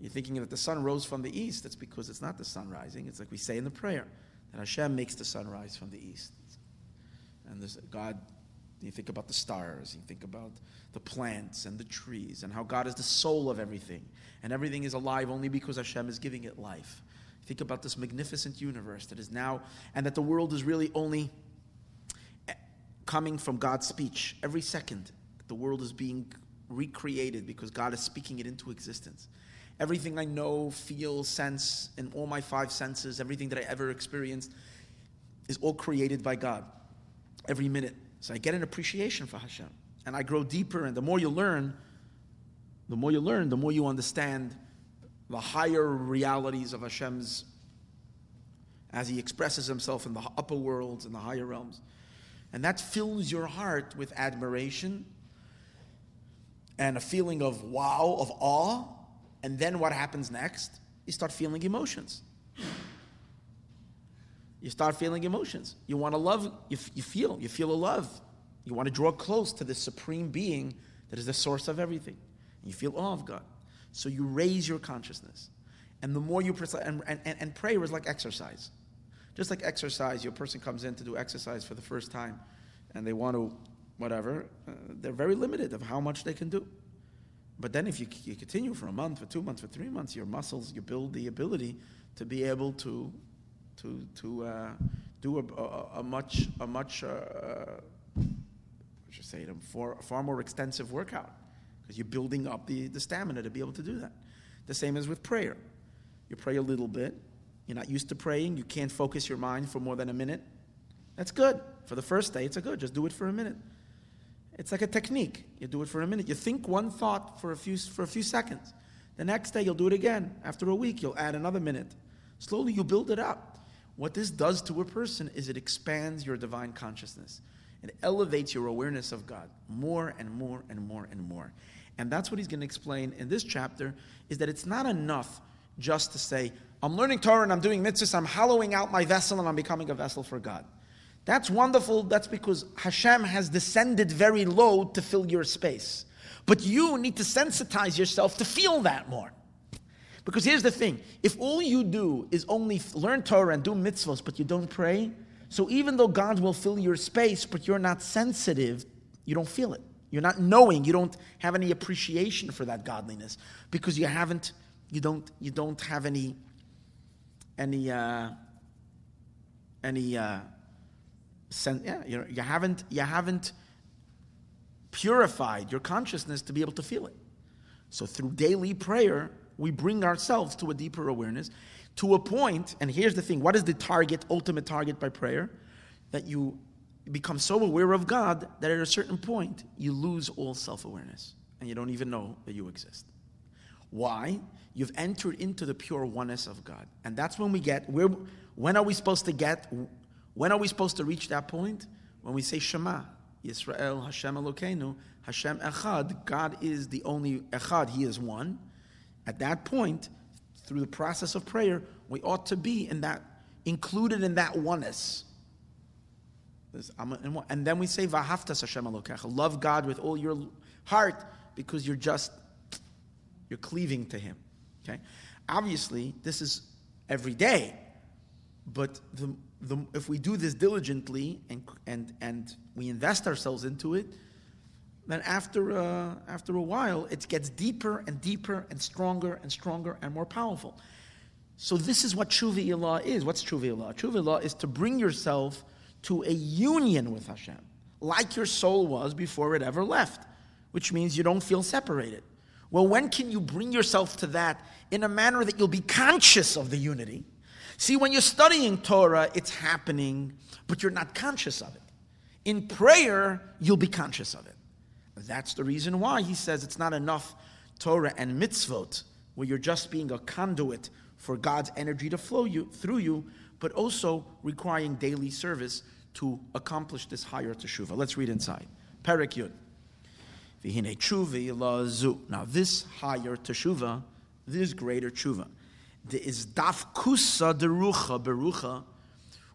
You're thinking that the sun rose from the east. That's because it's not the sun rising. It's like we say in the prayer that Hashem makes the sun rise from the east. And this, God you think about the stars, you think about the plants and the trees, and how God is the soul of everything. And everything is alive only because Hashem is giving it life. Think about this magnificent universe that is now, and that the world is really only coming from God's speech. Every second, the world is being recreated because God is speaking it into existence. Everything I know, feel, sense, in all my five senses, everything that I ever experienced, is all created by God. Every minute. So I get an appreciation for Hashem. And I grow deeper, and the more you learn, the more you learn, the more you understand the higher realities of Hashem's as He expresses Himself in the upper worlds and the higher realms. And that fills your heart with admiration and a feeling of wow, of awe. And then what happens next? You start feeling emotions. You start feeling emotions. You want to love, you, you feel, you feel a love. You want to draw close to the supreme being that is the source of everything. You feel awe of God. So you raise your consciousness. And the more you, and, and, and prayer is like exercise. Just like exercise, your person comes in to do exercise for the first time and they want to, whatever, uh, they're very limited of how much they can do. But then if you, you continue for a month, for two months, for three months, your muscles, you build the ability to be able to to to uh, do a, a, a, much a much uh, should say it, for a far more extensive workout because you're building up the, the stamina to be able to do that. The same as with prayer. You pray a little bit. You're not used to praying. You can't focus your mind for more than a minute. That's good. For the first day, it's a good. Just do it for a minute. It's like a technique. You do it for a minute. You think one thought for a few for a few seconds. The next day you'll do it again. After a week, you'll add another minute. Slowly you build it up. What this does to a person is it expands your divine consciousness. It elevates your awareness of God more and more and more and more. And that's what he's going to explain in this chapter is that it's not enough just to say, I'm learning Torah and I'm doing mitzvahs, I'm hollowing out my vessel and I'm becoming a vessel for God. That's wonderful. That's because Hashem has descended very low to fill your space. But you need to sensitize yourself to feel that more. Because here's the thing if all you do is only learn Torah and do mitzvahs, but you don't pray, so even though God will fill your space, but you're not sensitive, you don't feel it. You're not knowing, you don't have any appreciation for that godliness because you haven't, you don't, you don't have any, any, uh, any, uh, sen- yeah, you, you haven't, you haven't purified your consciousness to be able to feel it. So through daily prayer, we bring ourselves to a deeper awareness to a point. and here's the thing what is the target, ultimate target by prayer? That you become so aware of God that at a certain point you lose all self awareness and you don't even know that you exist. Why? You've entered into the pure oneness of God. And that's when we get, where, when are we supposed to get, when are we supposed to reach that point? When we say Shema, Yisrael, Hashem Elokeinu, Hashem Echad, God is the only Echad, He is one. At that point, through the process of prayer, we ought to be in that, included in that oneness. And then we say, Vahaftas Hashem Elokecha. Love God with all your heart because you're just, you're cleaving to Him. Okay? Obviously, this is every day. But the, the, if we do this diligently and, and, and we invest ourselves into it, then after, uh, after a while, it gets deeper and deeper and stronger and stronger and more powerful. So this is what Tshuva is. What's? Tshuva Ilah is to bring yourself to a union with Hashem, like your soul was before it ever left, which means you don't feel separated. Well, when can you bring yourself to that in a manner that you'll be conscious of the unity? See, when you're studying Torah, it's happening, but you're not conscious of it. In prayer, you'll be conscious of it. That's the reason why he says it's not enough Torah and mitzvot, where you're just being a conduit for God's energy to flow you through you, but also requiring daily service to accomplish this higher teshuva. Let's read inside. Perek Yud. Now, this higher teshuva, this greater teshuva, is dafkusa derucha berucha,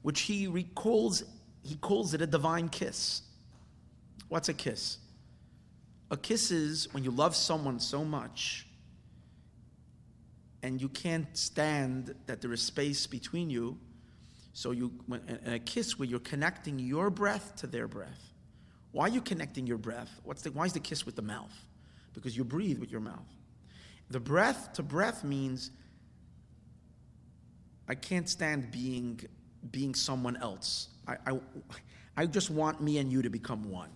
which he recalls, he calls it a divine kiss. What's a kiss? A kiss is when you love someone so much and you can't stand that there is space between you. So you, and a kiss where you're connecting your breath to their breath. Why are you connecting your breath? What's the, why is the kiss with the mouth? Because you breathe with your mouth. The breath to breath means I can't stand being being someone else. I, I, I just want me and you to become one.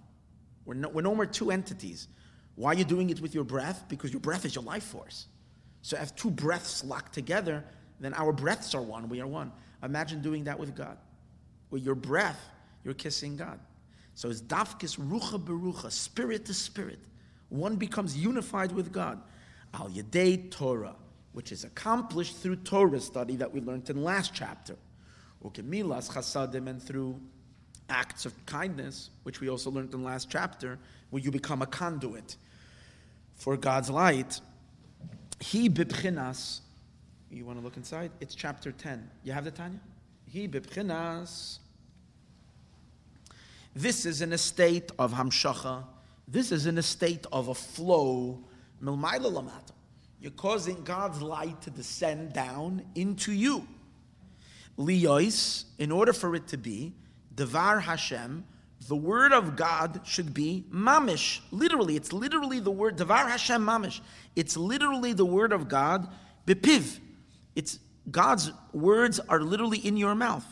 We're no, we're no more two entities. Why are you doing it with your breath? Because your breath is your life force. So if two breaths locked together, then our breaths are one. We are one. Imagine doing that with God. With your breath, you're kissing God. So it's dafkis rucha berucha, spirit to spirit. One becomes unified with God. Al yedei Torah, which is accomplished through Torah study that we learned in last chapter. Ukemilas chasadim, and through acts of kindness, which we also learned in last chapter, where you become a conduit for God's light. He bibchinas. You want to look inside? It's chapter 10. You have the Tanya? He bibchinas this is in a state of hamshacha. This is in a state of a flow. You're causing God's light to descend down into you. Liyos, in order for it to be, Devar Hashem, the word of God should be mamish. Literally, it's literally the word Devar Hashem mamish. It's literally the word of God bepiv. It's God's words are literally in your mouth.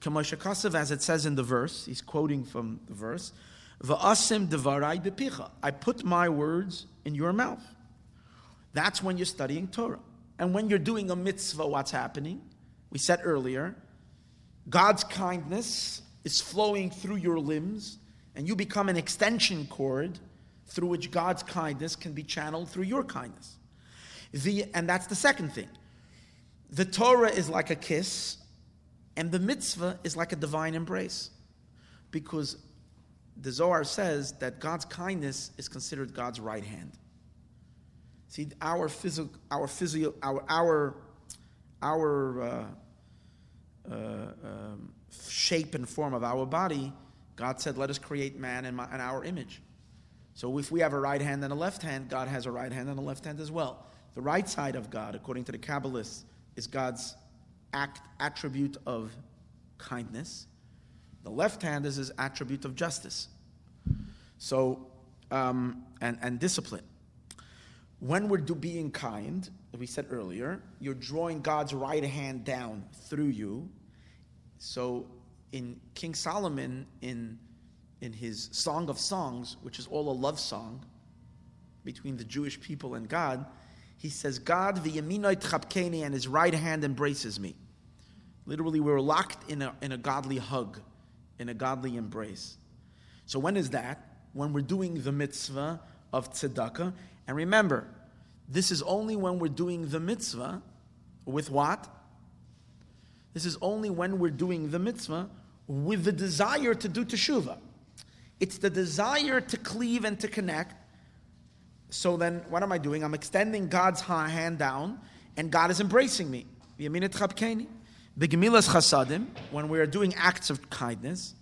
Kamosha Kasav, as it says in the verse, he's quoting from the verse, Va'asim devarai bepicha. I put my words in your mouth. That's when you're studying Torah. And when you're doing a mitzvah, what's happening? We said earlier, God's kindness is flowing through your limbs, and you become an extension cord through which God's kindness can be channeled through your kindness. The, and that's the second thing. The Torah is like a kiss, and the mitzvah is like a divine embrace because the Zohar says that God's kindness is considered God's right hand. See, our physical, our physical, our our our uh, uh, um, shape and form of our body, God said, "Let us create man in, my, in our image." So, if we have a right hand and a left hand, God has a right hand and a left hand as well. The right side of God, according to the Kabbalists, is God's act, attribute of kindness. The left hand is his attribute of justice. So, um, and, and discipline. When we're being kind, we said earlier, you're drawing God's right hand down through you. So, in King Solomon, in, in his Song of Songs, which is all a love song between the Jewish people and God, he says, God, the Yaminoi Tchapkeni, and his right hand embraces me. Literally, we're locked in a, in a godly hug, in a godly embrace. So, when is that? When we're doing the mitzvah of tzedakah. And remember, this is only when we're doing the mitzvah with what? This is only when we're doing the mitzvah with the desire to do teshuva. It's the desire to cleave and to connect. So then, what am I doing? I'm extending God's hand down, and God is embracing me. Chasadim, when we are doing acts of kindness,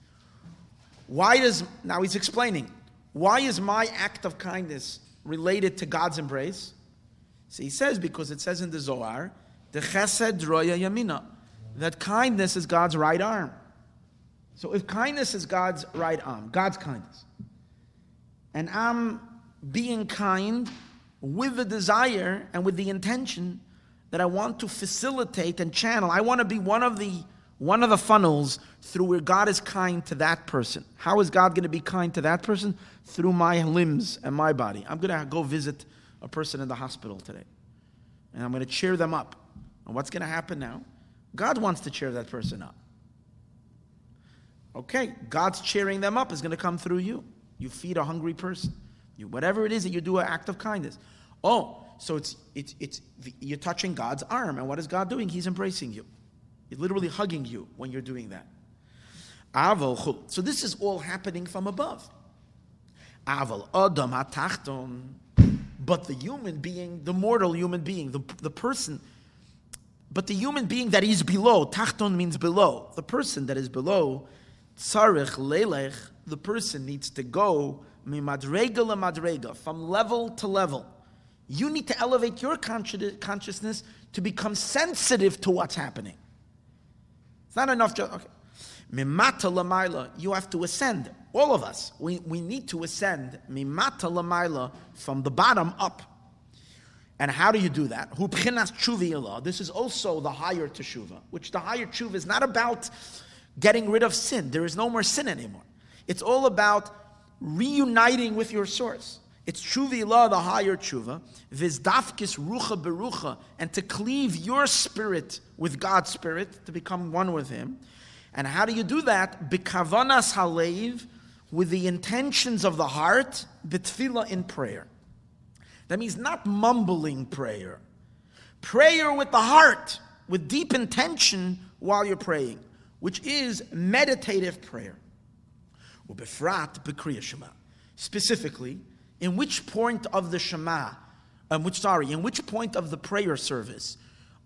why does, now he's explaining, why is my act of kindness related to God's embrace? So he says, because it says in the Zohar, the chesed roya yamina, that kindness is God's right arm. So if kindness is God's right arm, God's kindness, and I'm being kind with the desire and with the intention that I want to facilitate and channel. I want to be one of the one of the funnels through where God is kind to that person. How is God going to be kind to that person? Through my limbs and my body. I'm going to go visit a person in the hospital today. And I'm going to cheer them up. And what's going to happen now? God wants to cheer that person up. Okay, God's cheering them up is going to come through you. You feed a hungry person. You, whatever it is that you do, an act of kindness. Oh, so it's, it's, it's, you're touching God's arm. And what is God doing? He's embracing you. He's literally hugging you when you're doing that. So this is all happening from above. But the human being, the mortal human being, the, the person, but the human being that is below, tachton means below, the person that is below, tsarech lelech, the person needs to go from level to level. You need to elevate your consciousness to become sensitive to what's happening. It's not enough just, okay. Mimata lamaila, you have to ascend. All of us, we, we need to ascend mimata lamaila from the bottom up. And how do you do that? This is also the higher teshuva, which the higher teshuva is not about getting rid of sin. There is no more sin anymore. It's all about reuniting with your source. It's tshuva the higher tshuva, vizdafkis rucha berucha, and to cleave your spirit with God's spirit, to become one with Him. And how do you do that? Bikavanas halev, with the intentions of the heart, bitfila in prayer. That means not mumbling prayer. Prayer with the heart, with deep intention while you're praying, which is meditative prayer. Specifically, in which point of the Shema, um, which sorry, in which point of the prayer service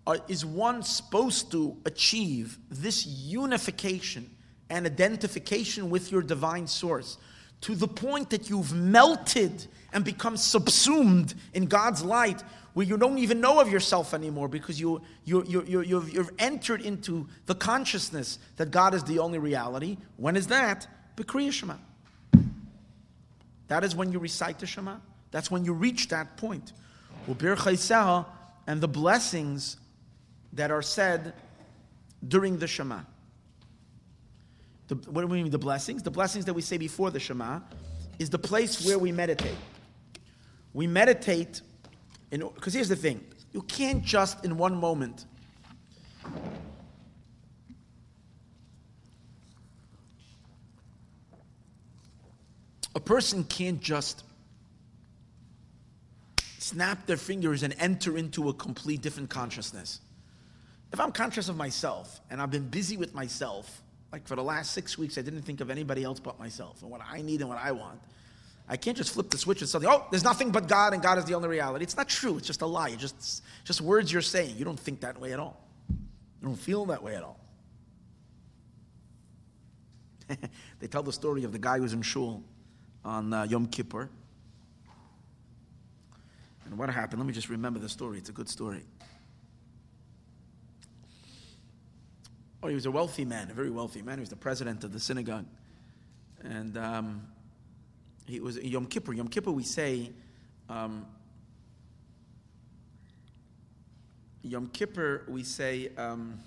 uh, is one supposed to achieve this unification and identification with your divine source to the point that you've melted and become subsumed in God's light where you don't even know of yourself anymore because you, you, you, you, you've, you've entered into the consciousness that God is the only reality. When is that? B'Kriya Shema. That is when you recite the Shema. That's when you reach that point. And the blessings that are said during the Shema. The, what do we mean, the blessings? The blessings that we say before the Shema is the place where we meditate. We meditate, because here's the thing you can't just in one moment A person can't just snap their fingers and enter into a complete different consciousness. If I'm conscious of myself and I've been busy with myself, like for the last six weeks, I didn't think of anybody else but myself and what I need and what I want. I can't just flip the switch and say, oh, there's nothing but God and God is the only reality. It's not true. It's just a lie. It's just, just words you're saying. You don't think that way at all. You don't feel that way at all. they tell the story of the guy who was in shul on uh, Yom Kippur. And what happened? Let me just remember the story. It's a good story. Oh, he was a wealthy man, a very wealthy man. He was the president of the synagogue. And um, he was Yom Kippur. Yom Kippur, we say, um, Yom Kippur, we say um,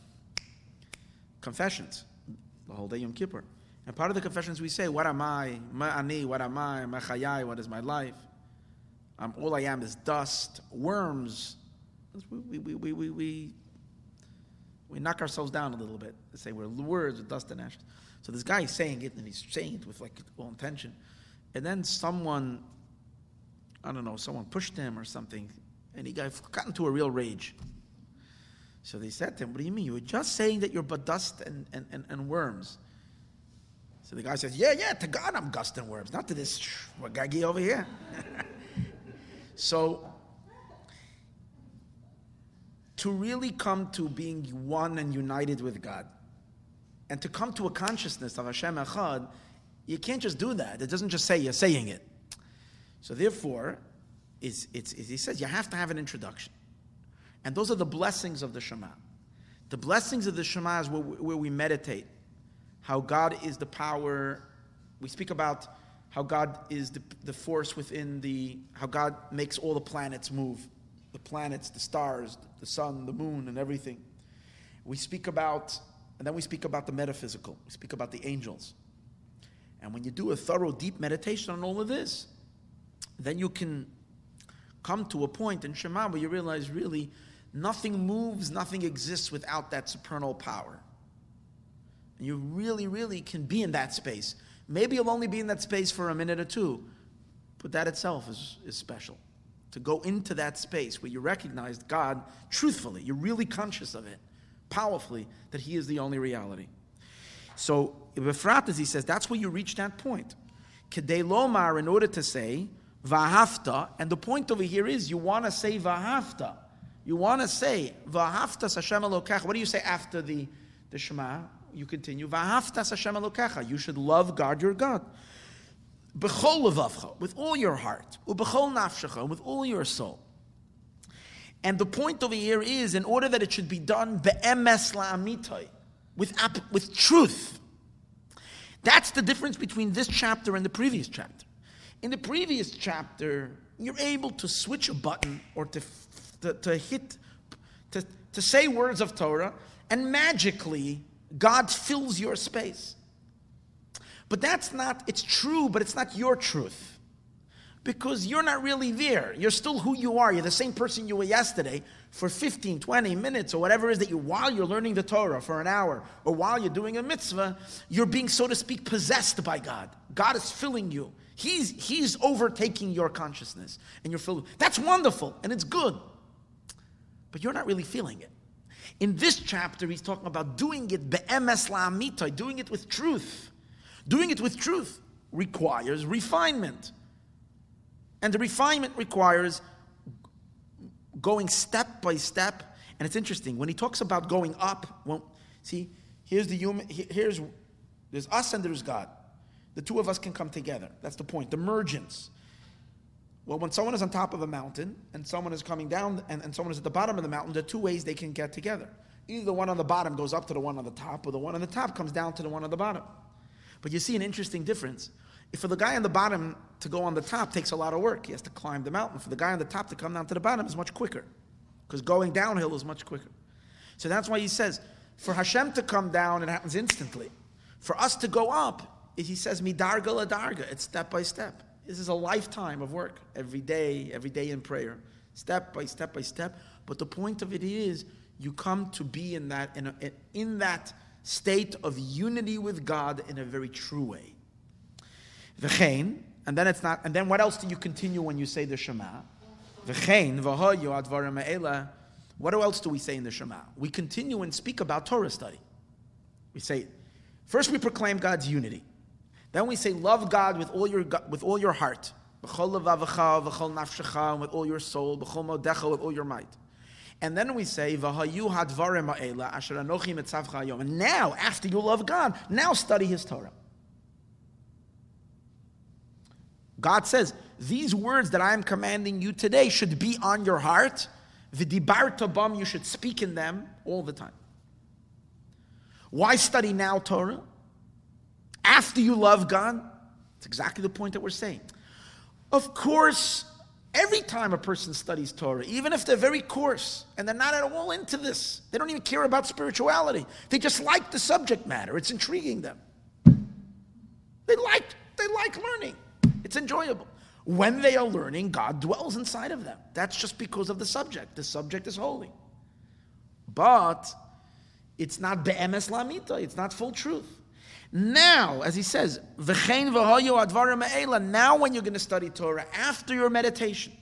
confessions. The whole day Yom Kippur. And part of the confessions we say, What am I? Ma'ani, what am I? Ma'chayai, what is my life? Um, all I am is dust, worms. We, we, we, we, we, we knock ourselves down a little bit and say we're words of dust and ashes. So this guy is saying it, and he's saying it with like all intention. And then someone, I don't know, someone pushed him or something, and he got, got into a real rage. So they said to him, What do you mean? You were just saying that you're but dust and, and, and, and worms. So the guy says, Yeah, yeah, to God I'm gusting worms, not to this wagagi over here. so, to really come to being one and united with God, and to come to a consciousness of Hashem Echad, you can't just do that. It doesn't just say you're saying it. So, therefore, it's, it's, it's, he says you have to have an introduction. And those are the blessings of the Shema. The blessings of the Shema is where, where we meditate how God is the power. We speak about how God is the, the force within the, how God makes all the planets move the planets, the stars, the sun, the moon, and everything. We speak about And then we speak about the metaphysical, we speak about the angels. And when you do a thorough, deep meditation on all of this, then you can come to a point in Shema where you realize really nothing moves, nothing exists without that supernal power. And you really, really can be in that space. Maybe you'll only be in that space for a minute or two, but that itself is, is special. To go into that space where you recognize God truthfully, you're really conscious of it, powerfully, that He is the only reality. So, Befrat, as he says, that's where you reach that point. Kedei lomar, in order to say, vahafta, and the point over here is you want to say vahafta. You want to say vahafta Hashem Elokech. What do you say after the, the Shema? You continue vahafta Hashem Elokecha. You should love God your God. Levavcha, with all your heart, u'b'chol nafshecha, with all your soul. And the point over here is, in order that it should be done be'emes la'amitai, with, with truth. That's the difference between this chapter and the previous chapter. In the previous chapter, you're able to switch a button or to, to, to hit, to, to say words of Torah, and magically, God fills your space. But that's not, it's true, but it's not your truth. Because you're not really there. You're still who you are. You're the same person you were yesterday for 15, 20 minutes or whatever it is that you, while you're learning the Torah for an hour or while you're doing a mitzvah, you're being, so to speak, possessed by God. God is filling you. He's, he's overtaking your consciousness and you're filled. That's wonderful and it's good. But you're not really feeling it. In this chapter, he's talking about doing it be'emes la'amitai, doing it with truth. Doing it with truth requires refinement. And the refinement requires going step by step. And it's interesting when he talks about going up. Well, see, here's the human. Here's there's us and there's God. The two of us can come together. That's the point. The mergence. Well, when someone is on top of a mountain and someone is coming down and, and someone is at the bottom of the mountain, there are two ways they can get together. Either the one on the bottom goes up to the one on the top, or the one on the top comes down to the one on the bottom. But you see an interesting difference. If for the guy on the bottom to go on the top takes a lot of work, he has to climb the mountain. For the guy on the top to come down to the bottom is much quicker, because going downhill is much quicker. So that's why he says, for Hashem to come down, it happens instantly. For us to go up, he says, midarga la darga. It's step by step. This is a lifetime of work, every day, every day in prayer, step by step by step. But the point of it is, you come to be in that in, a, in that state of unity with God in a very true way. V'chein, and then it's not, and then what else do you continue when you say the Shema? V'chein. What else do we say in the Shema? We continue and speak about Torah study. We say, first we proclaim God's unity. Then we say, love God with all your, with all your heart. With all your soul, with all your might. And then we say. And now, after you love God, now study His Torah. God says, these words that I am commanding you today should be on your heart. V'dibarta bam, you should speak in them all the time. Why study now Torah? After you love God? It's exactly the point that we're saying. Of course, every time a person studies Torah, even if they're very coarse and they're not at all into this, they don't even care about spirituality. They just like the subject matter. It's intriguing them. They like, they like learning. It's enjoyable. When they are learning, God dwells inside of them. That's just because of the subject. The subject is holy. But it's not be'emes lamita, it's not full truth. Now, as he says, now when you're going to study Torah, after your meditation,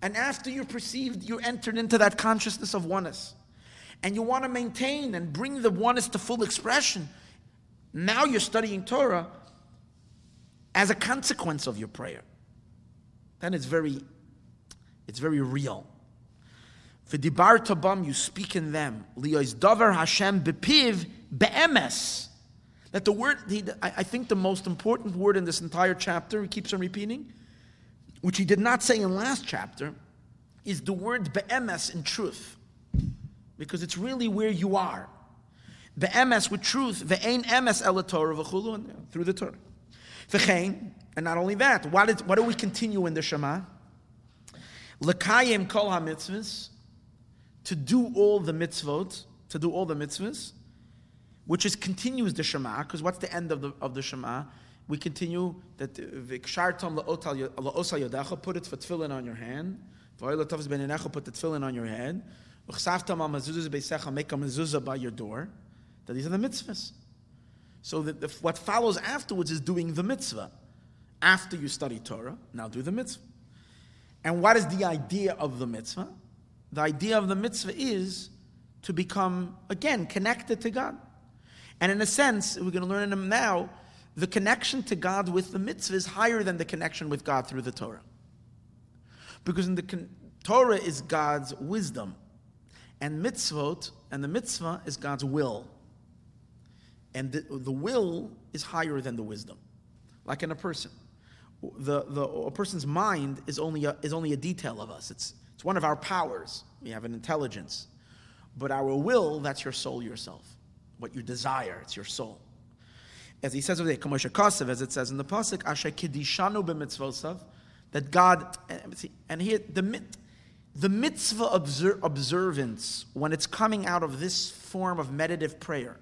and after you perceived you entered into that consciousness of oneness, and you want to maintain and bring the oneness to full expression, now you're studying Torah, as a consequence of your prayer, then it's very, it's very real. V'dibarta bam, you speak in them. Liyois davar Hashem bepiv be'emes. That the word, I think the most important word in this entire chapter, he keeps on repeating, which he did not say in last chapter, is the word be'emes in truth. Because it's really where you are. Be'emes with truth, ve'ein emes Torah through the Torah. V'chein, and not only that, what, is, what do we continue in the Shema? Lekayim kol ha-mitzvahs, to do all the mitzvot, to do all the mitzvahs. Which is continues the Shema, because what's the end of the, of the Shema? We continue that Vikshartam la'osal put it for tefillin on your hand. Put the tefillin on your head. Make a mezuzah by your door. That these are the mitzvahs. So that the, what follows afterwards is doing the mitzvah. After you study Torah, now do the mitzvah. And what is the idea of the mitzvah? The idea of the mitzvah is to become, again, connected to God. And in a sense, we're going to learn in them now, the connection to God with the mitzvah is higher than the connection with God through the Torah. Because in the con- Torah is God's wisdom, and mitzvot, and the mitzvah is God's will. And the, the will is higher than the wisdom. Like in a person. The, the, a person's mind is only a, is only a detail of us. It's, it's one of our powers. We have an intelligence. But our will, that's your soul yourself. What you desire, it's your soul. As he says over there, Kasev, as it says in the Pasuk, Asher Kedishanu that God, and here, the, the mitzvah observance, when it's coming out of this form of meditative prayer,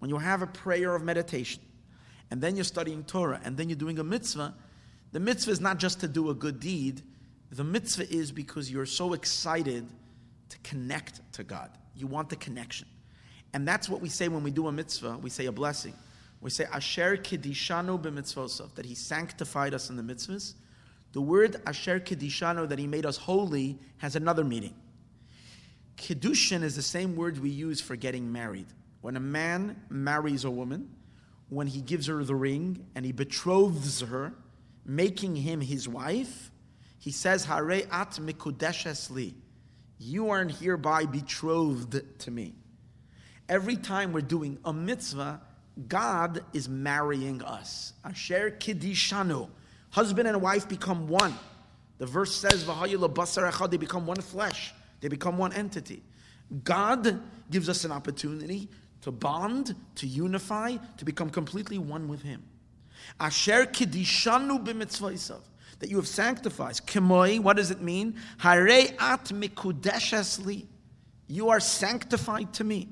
when you have a prayer of meditation, and then you're studying Torah, and then you're doing a mitzvah, the mitzvah is not just to do a good deed, the mitzvah is because you're so excited to connect to God. You want the connection. And that's what we say when we do a mitzvah. We say a blessing. We say, Asher Kedishanu b'mitzvosov, that He sanctified us in the mitzvahs. The word Asher Kedishanu, that He made us holy, has another meaning. Kedushin is the same word we use for getting married. When a man marries a woman, when he gives her the ring and he betroths her, making him his wife, he says, Hare at mikudeshes li. You are hereby betrothed to me. Every time we're doing a mitzvah, God is marrying us. Asher kidishanu. Husband and wife become one. The verse says, they become one flesh. They become one entity. God gives us an opportunity to bond, to unify, to become completely one with Him. Asher kidishanu b'mitzvah that you have sanctified. Kimoi, what does it mean? Hare at mikudeshesli. You are sanctified to me.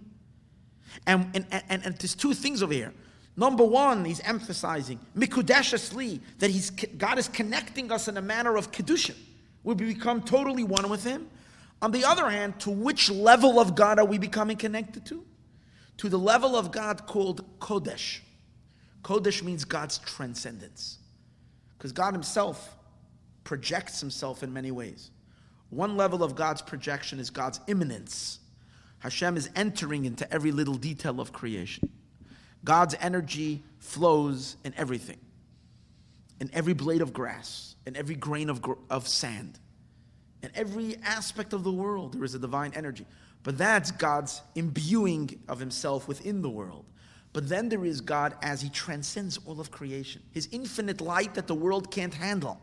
And, and, and, and there's two things over here. Number one, he's emphasizing mikudeshesli, that he's, God is connecting us in a manner of kedusha. We become totally one with him. On the other hand, to which level of God are we becoming connected to? To the level of God called Kodesh. Kodesh means God's transcendence. Because God Himself projects Himself in many ways. One level of God's projection is God's immanence. Hashem is entering into every little detail of creation. God's energy flows in everything, in every blade of grass, in every grain of, of sand, in every aspect of the world, there is a divine energy. But that's God's imbuing of Himself within the world. But then there is God as He transcends all of creation, His infinite light that the world can't handle.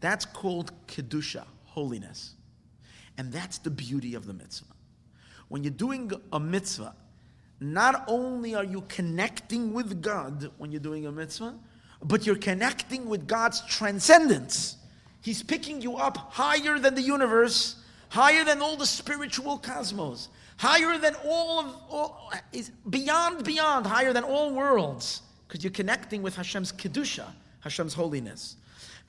That's called Kedusha, holiness. And that's the beauty of the mitzvah. When you're doing a mitzvah, not only are you connecting with God when you're doing a mitzvah, but you're connecting with God's transcendence. He's picking you up higher than the universe, higher than all the spiritual cosmos higher than all of all, is beyond beyond higher than all worlds because you're connecting with Hashem's kedusha, Hashem's holiness.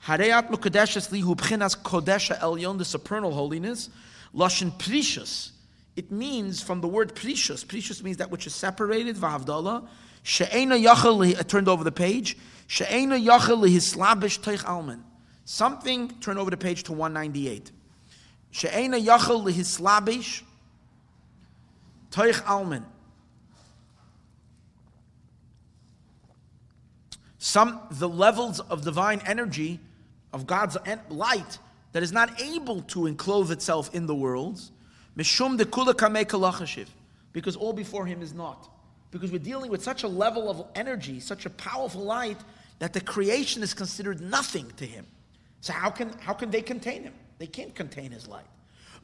Hareyat mukadeshes lihu kodesha elyon, the supernal holiness. Lashon prishus. It means from the word prishus. Prishus means that which is separated. V'havdallah. She'ena yachal. I uh, turned over the page. She'ena yachal lehislabish teich alman. Something. Turn over the page to 198. She'ena yachal lehislabish Toich Alman. Some the levels of divine energy of God's light that is not able to enclose itself in the worlds. Mishum because all before him is not. Because we're dealing with such a level of energy, such a powerful light, that the creation is considered nothing to him. So how can how can they contain him? They can't contain his light.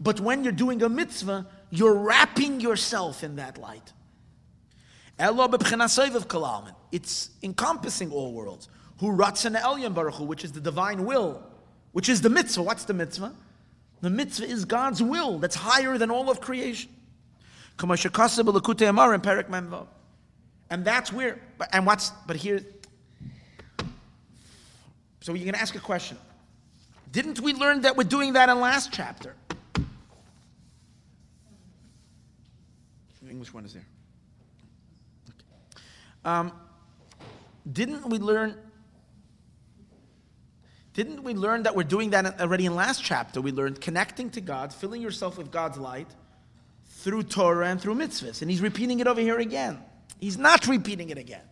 But when you're doing a mitzvah, you're wrapping yourself in that light. It's encompassing all worlds. Who ratzan elyon baruch which is the divine will, which is the mitzvah. What's the mitzvah? The mitzvah is God's will that's higher than all of creation. And that's where, and what's, but here, so you're going to ask a question. Didn't we learn that we're doing that in last chapter? The English one is there. Um, didn't we learn? Didn't we learn that we're doing that already in last chapter? We learned connecting to God, filling yourself with God's light through Torah and through mitzvahs. And he's repeating it over here again. He's not repeating it again.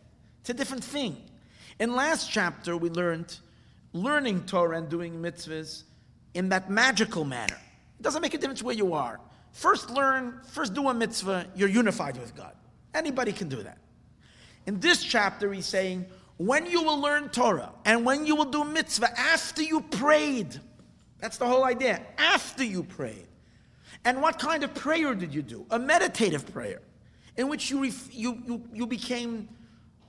It's a different thing. In last chapter, we learned learning Torah and doing mitzvahs in that magical manner. It doesn't make a difference where you are. First learn, first do a mitzvah, you're unified with God. Anybody can do that. In this chapter, he's saying, when you will learn Torah and when you will do mitzvah after you prayed. That's the whole idea. After you prayed. And what kind of prayer did you do? A meditative prayer in which you, ref- you, you, you became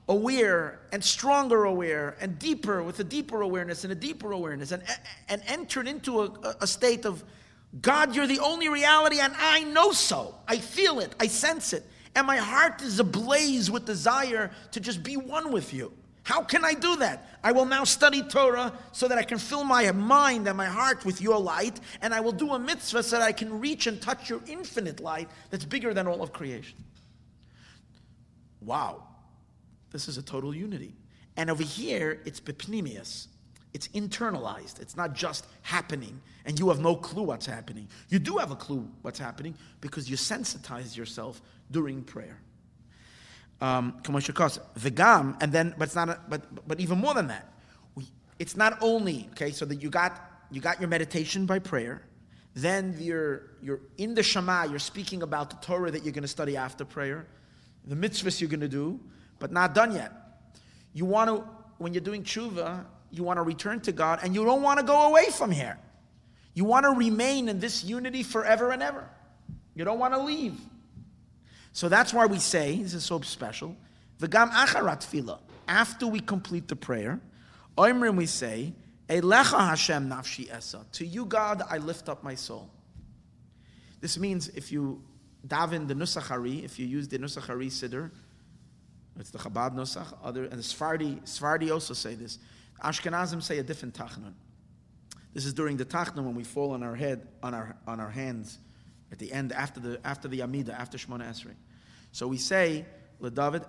aware and stronger aware and deeper with a deeper awareness and a deeper awareness and, and entered into a, a state of God, you're the only reality and I know so. I feel it, I sense it. And my heart is ablaze with desire to just be one with you. How can I do that? I will now study Torah so that I can fill my mind and my heart with your light, and I will do a mitzvah so that I can reach and touch your infinite light that's bigger than all of creation. Wow. This is a total unity. And over here, it's bipnimius. It's internalized. It's not just happening, and you have no clue what's happening. You do have a clue what's happening because you sensitize yourself during prayer. Um, the gam, and then, but it's not, a, but but even more than that, we, it's not only okay. So that you got you got your meditation by prayer, then you're you're in the Shema. You're speaking about the Torah that you're going to study after prayer, the mitzvahs you're going to do, but not done yet. You want to when you're doing tshuva, you want to return to God, and you don't want to go away from here. You want to remain in this unity forever and ever. You don't want to leave. So that's why we say, this is so special, V'gam acharat tefillah. After we complete the prayer, Oimrim we say, Elecha Hashem nafshi esa. To you, God, I lift up my soul. This means if you daven the Nusach if you use the Nusach Siddur, it's the Chabad Nusach, other, and the Sfardi, Sfardi also say this. Ashkenazim say a different Tachnun. This is during the Tachnun when we fall on our head, on our, on our hands, at the end after the after the Amida, after Shemona Esrei. So we say, David,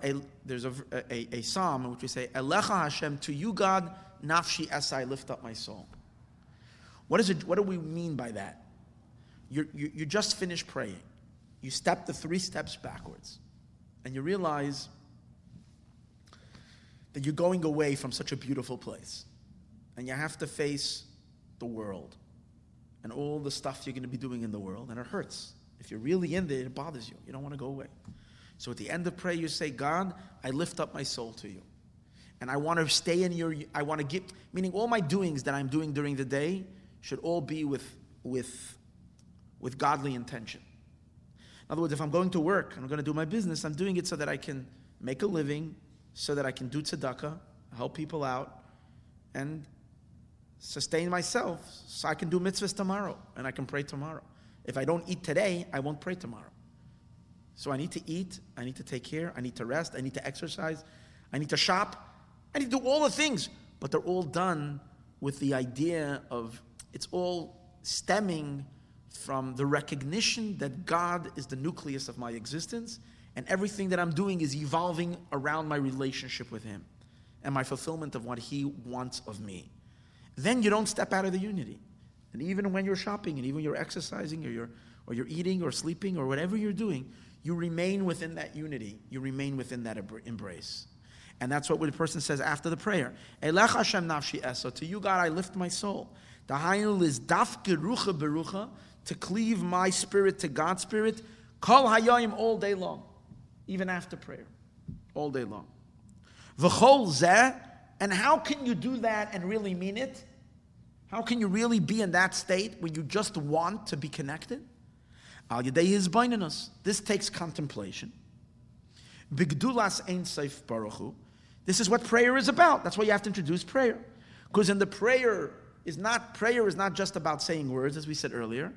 there's a, a, a, psalm in which we say, Elecha Hashem, to you God, nafshi esai, lift up my soul. What, is it, what do we mean by that? you you you just finished praying. You step the three steps backwards. And you realize that you're going away from such a beautiful place. And you have to face the world and all the stuff you're going to be doing in the world, and it hurts. If you're really in there, it bothers you. You don't want to go away. So at the end of prayer, you say, God, I lift up my soul to you. And I want to stay in your, I want to give, meaning all my doings that I'm doing during the day should all be with, with, with godly intention. In other words, if I'm going to work, and I'm going to do my business, I'm doing it so that I can make a living, so that I can do tzedakah, help people out, and sustain myself so I can do mitzvahs tomorrow and I can pray tomorrow. If I don't eat today, I won't pray tomorrow. So I need to eat, I need to take care, I need to rest, I need to exercise, I need to shop, I need to do all the things, but they're all done with the idea of it's all stemming from the recognition that God is the nucleus of my existence and everything that I'm doing is evolving around my relationship with Him and my fulfillment of what He wants of me then you don't step out of the unity. And even when you're shopping and even you're exercising or you're, or you're eating or sleeping or whatever you're doing, you remain within that unity. You remain within that embrace. And that's what the person says after the prayer. Elech Hashem nafshi. To you, God, I lift my soul. Is to cleave my spirit to God's spirit, kol hayayim all day long, even after prayer, all day long. V'chol zeh, and how can you do that and really mean it? How can you really be in that state where you just want to be connected? Al is binding us. This takes contemplation. Bigdulas ein seif baruchu. This is what prayer is about. That's why you have to introduce prayer. Because in the prayer is not prayer is not just about saying words, as we said earlier.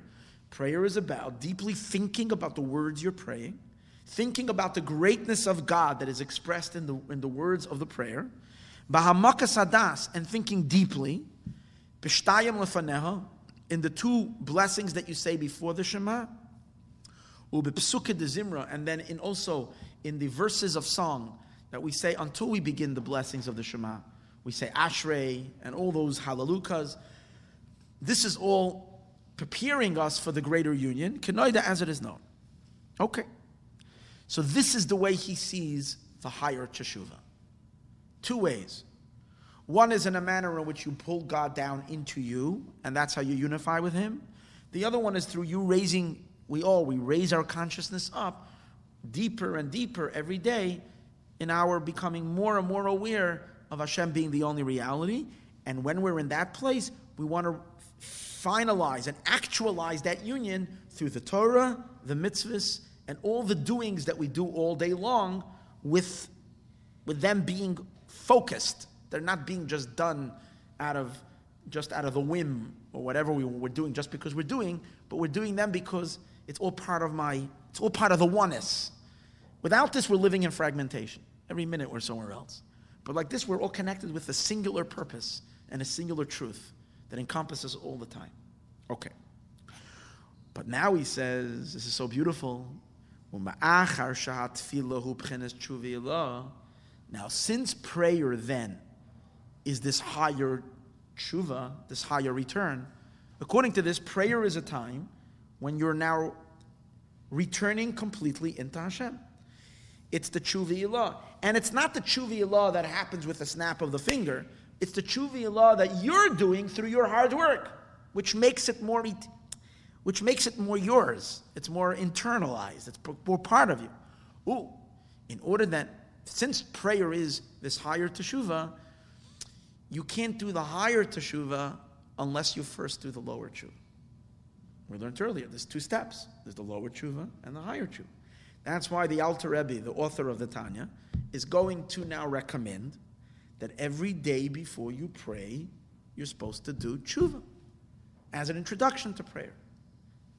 Prayer is about deeply thinking about the words you're praying, thinking about the greatness of God that is expressed in the, in the words of the prayer, bahamakas adas, and thinking deeply, b'shtayim lefaneha, in the two blessings that you say before the Shema, ubipsuka de zimra, and then in also in the verses of song that we say until we begin the blessings of the Shema. We say Ashrei and all those halalukas. This is all preparing us for the greater union, kenoida as it is known. Okay. So this is the way he sees the higher teshuva. Two ways. One is in a manner in which you pull God down into you, and that's how you unify with Him. The other one is through you raising, we all, we raise our consciousness up deeper and deeper every day in our becoming more and more aware of Hashem being the only reality. And when we're in that place, we want to finalize and actualize that union through the Torah, the mitzvahs, and all the doings that we do all day long with, with them being focused. They're not being just done out of just out of the whim or whatever we, we're doing just because we're doing, but we're doing them because it's all part of my, it's all part of the oneness. Without this, we're living in fragmentation. Every minute we're somewhere else. But like this, we're all connected with a singular purpose and a singular truth that encompasses all the time. Okay. But now he says, this is so beautiful. Now, since prayer then is this higher tshuva, this higher return, according to this, prayer is a time when you're now returning completely into Hashem. It's the tshuva And it's not the tshuva that happens with a snap of the finger. It's the tshuva that you're doing through your hard work, which makes it more which makes it more yours. It's more internalized. It's more part of you. Ooh, in order that, since prayer is this higher teshuva, you can't do the higher teshuva unless you first do the lower tshuva. We learned earlier, there's two steps. There's the lower tshuva and the higher tshuva. That's why the Alter Rebbe, the author of the Tanya, is going to now recommend that every day before you pray, you're supposed to do tshuva as an introduction to prayer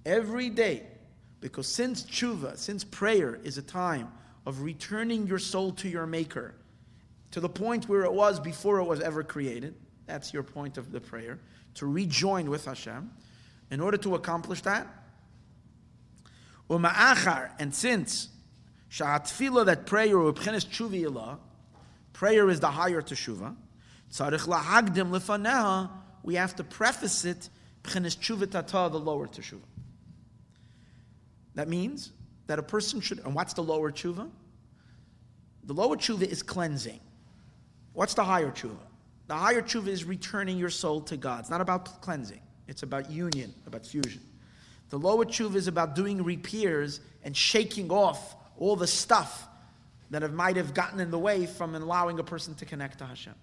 every day. Because since tshuva, since prayer is a time of returning your soul to your maker, to the point where it was before it was ever created, that's your point of the prayer, to rejoin with Hashem. In order to accomplish that, and since sha'atfila that prayer ubchenes tshuva prayer is the higher teshuva, tzarich lahagdim lefaneha, we have to preface it b'chenes the lower teshuva. That means that a person should, and what's the lower tshuva? The lower tshuva is cleansing. What's the higher tshuva? The higher tshuva is returning your soul to God. It's not about cleansing, it's about union, about fusion. The lower tshuva is about doing repairs and shaking off all the stuff that have, might have gotten in the way from allowing a person to connect to Hashem.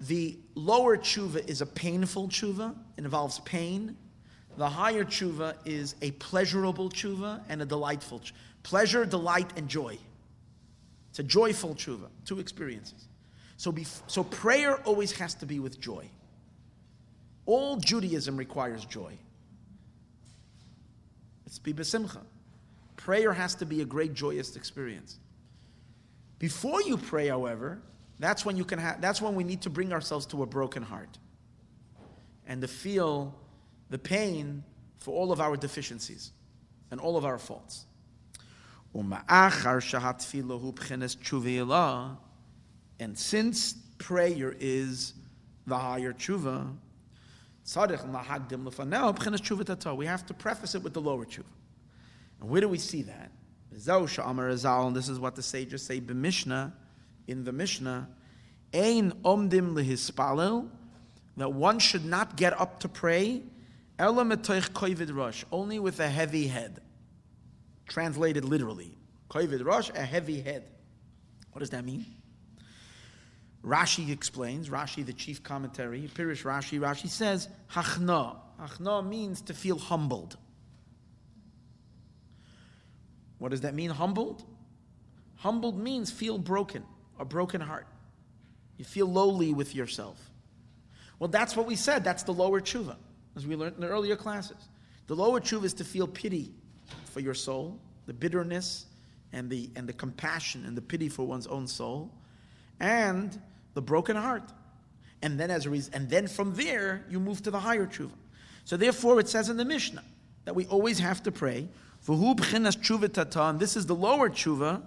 The lower tshuva is a painful tshuva. It involves pain. The higher tshuva is a pleasurable tshuva and a delightful tshuva. Pleasure, delight, and joy. It's a joyful tshuva, two experiences. So, bef- so prayer always has to be with joy. All Judaism requires joy. It's be besimcha. Prayer has to be a great joyous experience. Before you pray, however, that's when you can have that's when we need to bring ourselves to a broken heart. And to feel the pain for all of our deficiencies and all of our faults. And since prayer is the higher tshuva, we have to preface it with the lower tshuva. And where do we see that? And this is what the sages say in the Mishnah, that one should not get up to pray only with a heavy head. Translated literally. Kovid rush, a heavy head. What does that mean? Rashi explains, Rashi, the chief commentary, Pirish Rashi, Rashi says, Hachna. Hachna means to feel humbled. What does that mean, humbled? Humbled means feel broken, a broken heart. You feel lowly with yourself. Well, that's what we said. That's the lower tshuva as we learned in the earlier classes. The lower tshuva is to feel pity for your soul the bitterness and the, and the compassion and the pity for one's own soul, and the broken heart. And then, as a reason, and then from there, you move to the higher tshuva. So therefore, it says in the Mishnah that we always have to pray, V'hu b'chinas tshuva this is the lower tshuva,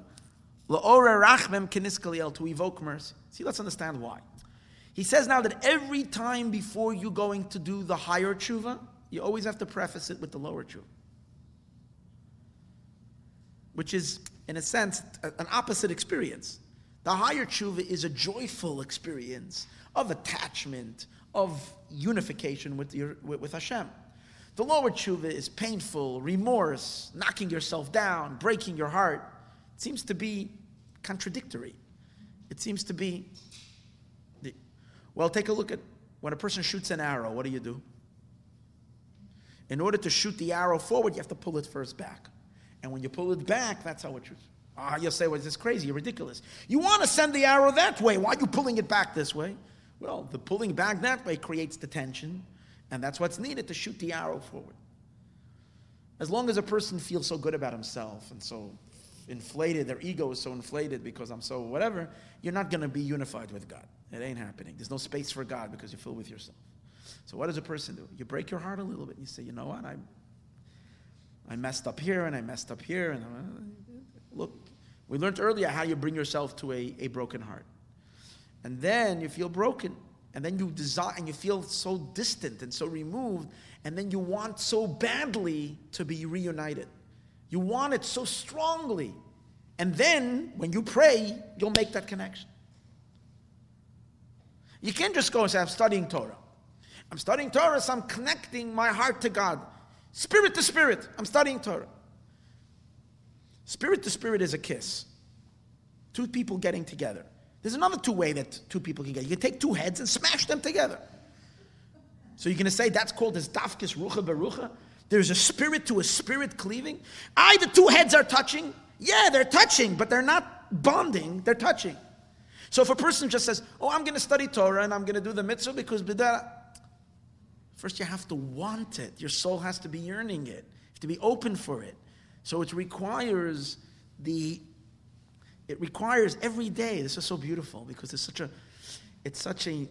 la'ore rachmem keniskaliel, to evoke mercy. See, let's understand why. He says now that every time before you're going to do the higher tshuva, you always have to preface it with the lower tshuva. Which is, in a sense, an opposite experience. The higher tshuva is a joyful experience of attachment, of unification with, your, with, with Hashem. The lower tshuva is painful, remorse, knocking yourself down, breaking your heart. It seems to be contradictory. It seems to be. Well, take a look at when a person shoots an arrow, what do you do? In order to shoot the arrow forward, you have to pull it first back. And when you pull it back, that's how it shoots. Ah, you'll say, well, this is crazy, you're ridiculous. You want to send the arrow that way. Why are you pulling it back this way? Well, the pulling back that way creates the tension, and that's what's needed to shoot the arrow forward. As long as a person feels so good about himself and so inflated, their ego is so inflated because I'm so whatever, you're not going to be unified with God. It ain't happening. There's no space for God because you're filled with yourself. So what does a person do? You break your heart a little bit. And you say, you know what? I, I messed up here and I messed up here. And uh, look, we learned earlier how you bring yourself to a, a broken heart. And then you feel broken. And then you desire and you feel so distant and so removed. And then you want so badly to be reunited. You want it so strongly. And then when you pray, you'll make that connection. You can't just go and say, I'm studying Torah. I'm studying Torah, so I'm connecting my heart to God. Spirit to spirit, I'm studying Torah. Spirit to spirit is a kiss. Two people getting together. There's another two way that two people can get. You can take two heads and smash them together. So you're going to say that's called as dafkis rucha berucha? There's a spirit to a spirit cleaving. I, the two heads are touching. Yeah, they're touching, but they're not bonding, they're touching. So if a person just says, Oh, I'm going to study Torah and I'm going to do the mitzvah because first you have to want it. Your soul has to be yearning it, to be open for it. So it requires the it requires every day. This is so beautiful because it's such a it's such a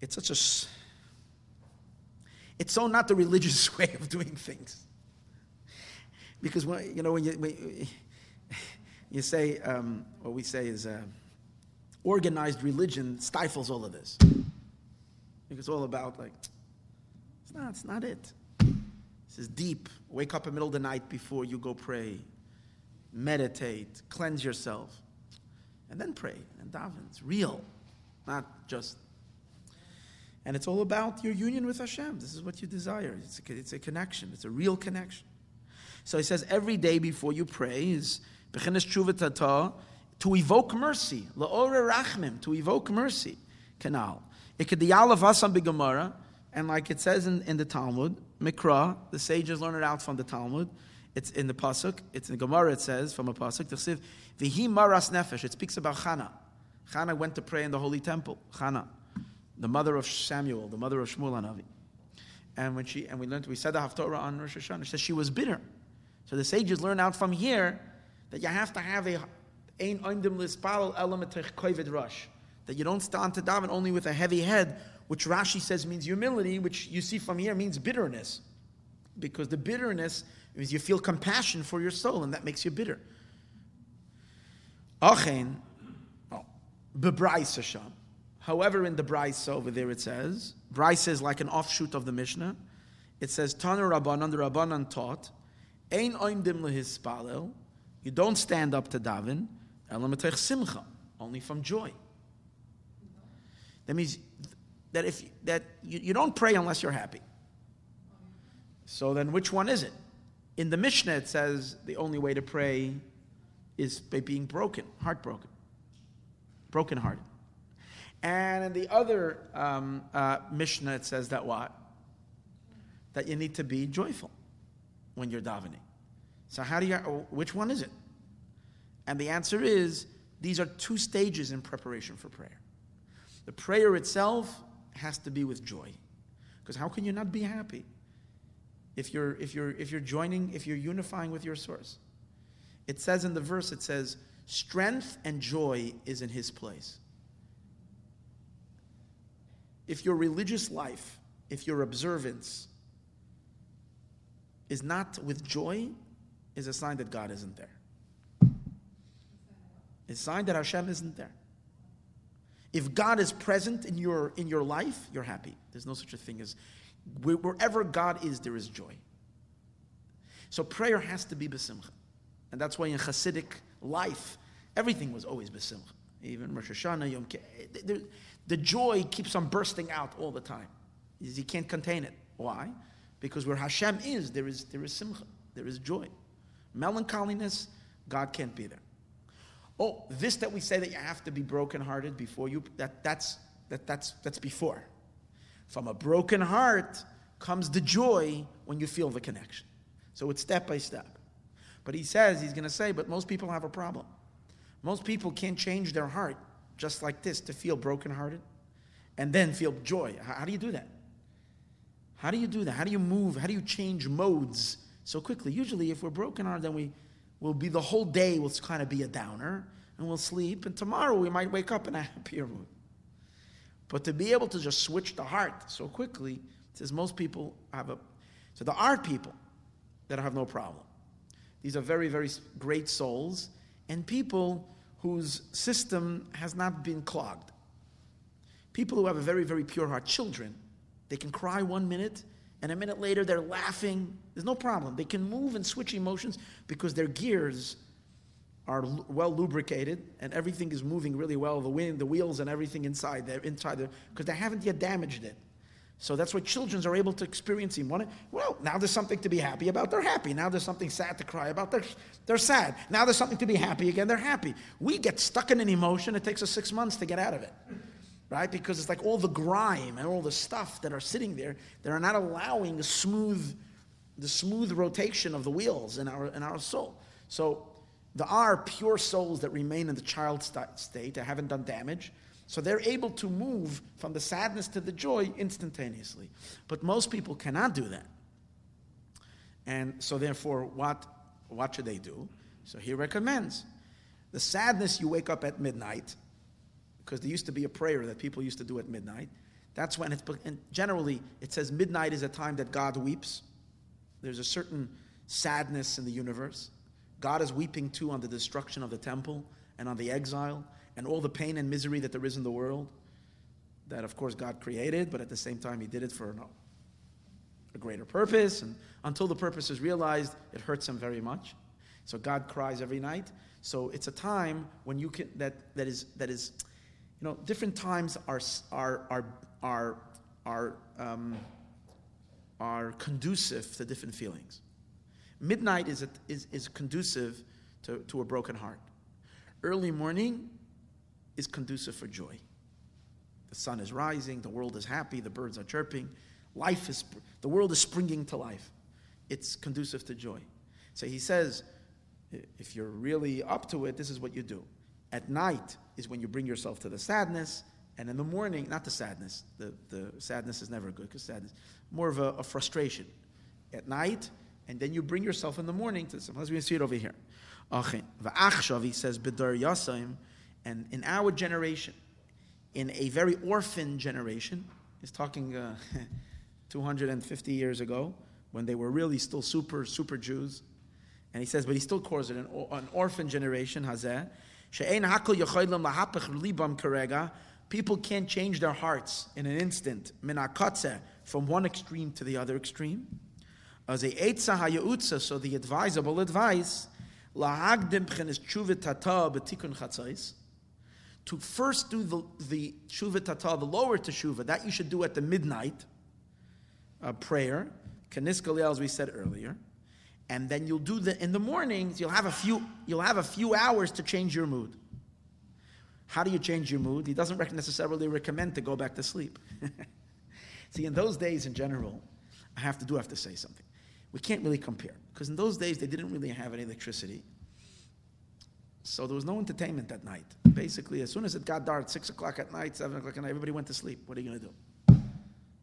it's such a it's so not the religious way of doing things. Because when, you know when you when you say um, what we say is uh, organized religion stifles all of this. It's all about like it's not it's not it. This is deep. Wake up in the middle of the night before you go pray. Meditate, cleanse yourself, and then pray and daven. It's real, not just and it's all about your union with Hashem. This is what you desire. It's a, it's a connection. It's a real connection. So he says every day before you pray is to evoke mercy. La'ore rachmim, to evoke mercy. Canal. It could the Vasam Bigamara, And like it says in, in the Talmud, Mikra, the sages learn it out from the Talmud. It's in the Pasuk. It's in the Gemara, it says, from a Pasuk, Vihi maras nefesh. It speaks about Chana. Chana went to pray in the Holy Temple. Chana the mother of Samuel, the mother of Shmuel Hanavi. And when she and we learned, we said the Haftorah on Rosh Hashanah. She says she was bitter. So the sages learn out from here that you have to have a ein oimdim lispal element kovid rush. That you don't stand to daven only with a heavy head, which Rashi says means humility, which you see from here means bitterness. Because the bitterness means you feel compassion for your soul, and that makes you bitter. Achen, oh, bebrais However, in the Bryce over there it says, Bryce is like an offshoot of the Mishnah. It says, Tanu Rabbanan, the Rabbanan taught, Ein oimdim lehispalel, you don't stand up to daven, elamatech simcha, only from joy. That means that if that you, you don't pray unless you're happy. So then which one is it? In the Mishnah it says the only way to pray is by being broken, heartbroken, brokenhearted. And in the other um, uh, Mishnah, it says that what? That you need to be joyful when you're davening. So, how do you, oh, which one is it? And the answer is these are two stages in preparation for prayer. The prayer itself has to be with joy. Because how can you not be happy? if you're, if you're, if you're joining, if you're unifying with your source. It says in the verse, it says, strength and joy is in his place. If your religious life, if your observance is not with joy, is a sign that God isn't there. It's a sign that Hashem isn't there. If God is present in your, in your life, you're happy. There's no such a thing as wherever God is, there is joy. So prayer has to be besimcha. And that's why in Hasidic life, everything was always besimcha. Even Rosh Hashanah, Yom Kippur. Eh, the joy keeps on bursting out all the time. You can't contain it. Why? Because where Hashem is, there is, there is simcha, there is joy. Melancholiness, God can't be there. Oh, this that we say that you have to be brokenhearted before you, that, that's, that, that's, that's before. From a broken heart comes the joy when you feel the connection. So it's step by step. But he says, he's going to say, but most people have a problem. Most people can't change their heart just like this to feel brokenhearted and then feel joy. How, how do you do that? How do you do that? How do you move? How do you change modes so quickly? Usually, if we're brokenhearted, then we will be the whole day will kind of be a downer and we'll sleep, and tomorrow we might wake up in a happier mood. But to be able to just switch the heart so quickly, says most people have a. So there are people that have no problem. These are very, very great souls, and people whose system has not been clogged. People who have a very, very pure heart, children, they can cry one minute, and a minute later they're laughing. There's no problem. They can move and switch emotions because their gears are well lubricated and everything is moving really well. The wind, the wheels, and everything inside there, inside there, because they haven't yet damaged it. So that's why children are able to experience. Well, now there's something to be happy about, they're happy. Now there's something sad to cry about, they're, they're sad. Now there's something to be happy again, they're happy. We get stuck in an emotion, it takes us six months to get out of it. Right? Because it's like all the grime and all the stuff that are sitting there that are not allowing the smooth, the smooth rotation of the wheels in our, in our soul. So there are pure souls that remain in the child state that haven't done damage. So they're able to move from the sadness to the joy instantaneously. But most people cannot do that. And so, therefore, what, what should they do? So he recommends the sadness you wake up at midnight, because there used to be a prayer that people used to do at midnight. That's when it's, and generally, it says midnight is a time that God weeps. There's a certain sadness in the universe. God is weeping too on the destruction of the temple and on the exile and all the pain and misery that there is in the world, that of course God created, but at the same time He did it for a greater purpose. And until the purpose is realized, it hurts Him very much. So God cries every night. So it's a time when you can that that is that is, know, different times are are are are are um, are conducive to different feelings. Midnight is, a, is, is conducive to, to a broken heart. Early morning is conducive for joy. The sun is rising, the world is happy, the birds are chirping, life is, the world is springing to life. It's conducive to joy. So he says, if you're really up to it, this is what you do. At night is when you bring yourself to the sadness, and in the morning, not the sadness, the, the sadness is never good because sadness, more of a, a, frustration. At night, and then you bring yourself in the morning to some. Let's see it over here. He says, and in our generation, in a very orphan generation, he's talking uh, 250 years ago, when they were really still super, super Jews. And he says, but he still calls it an, an orphan generation, hazeh. People can't change their hearts in an instant, from one extreme to the other extreme. As a so the advisable advice, to first do the, the Shuva Tata, the lower Teshuva, that you should do at the midnight uh, prayer, Kanis as we said earlier. And then you'll do the in the mornings, you'll have a few you'll have a few hours to change your mood. How do you change your mood? He doesn't necessarily recommend to go back to sleep. See, in those days in general, I have to do have to say something. We can't really compare because in those days they didn't really have any electricity. So there was no entertainment that night. Basically, as soon as it got dark, 6 o'clock at night, 7 o'clock at night, everybody went to sleep. What are you going to do?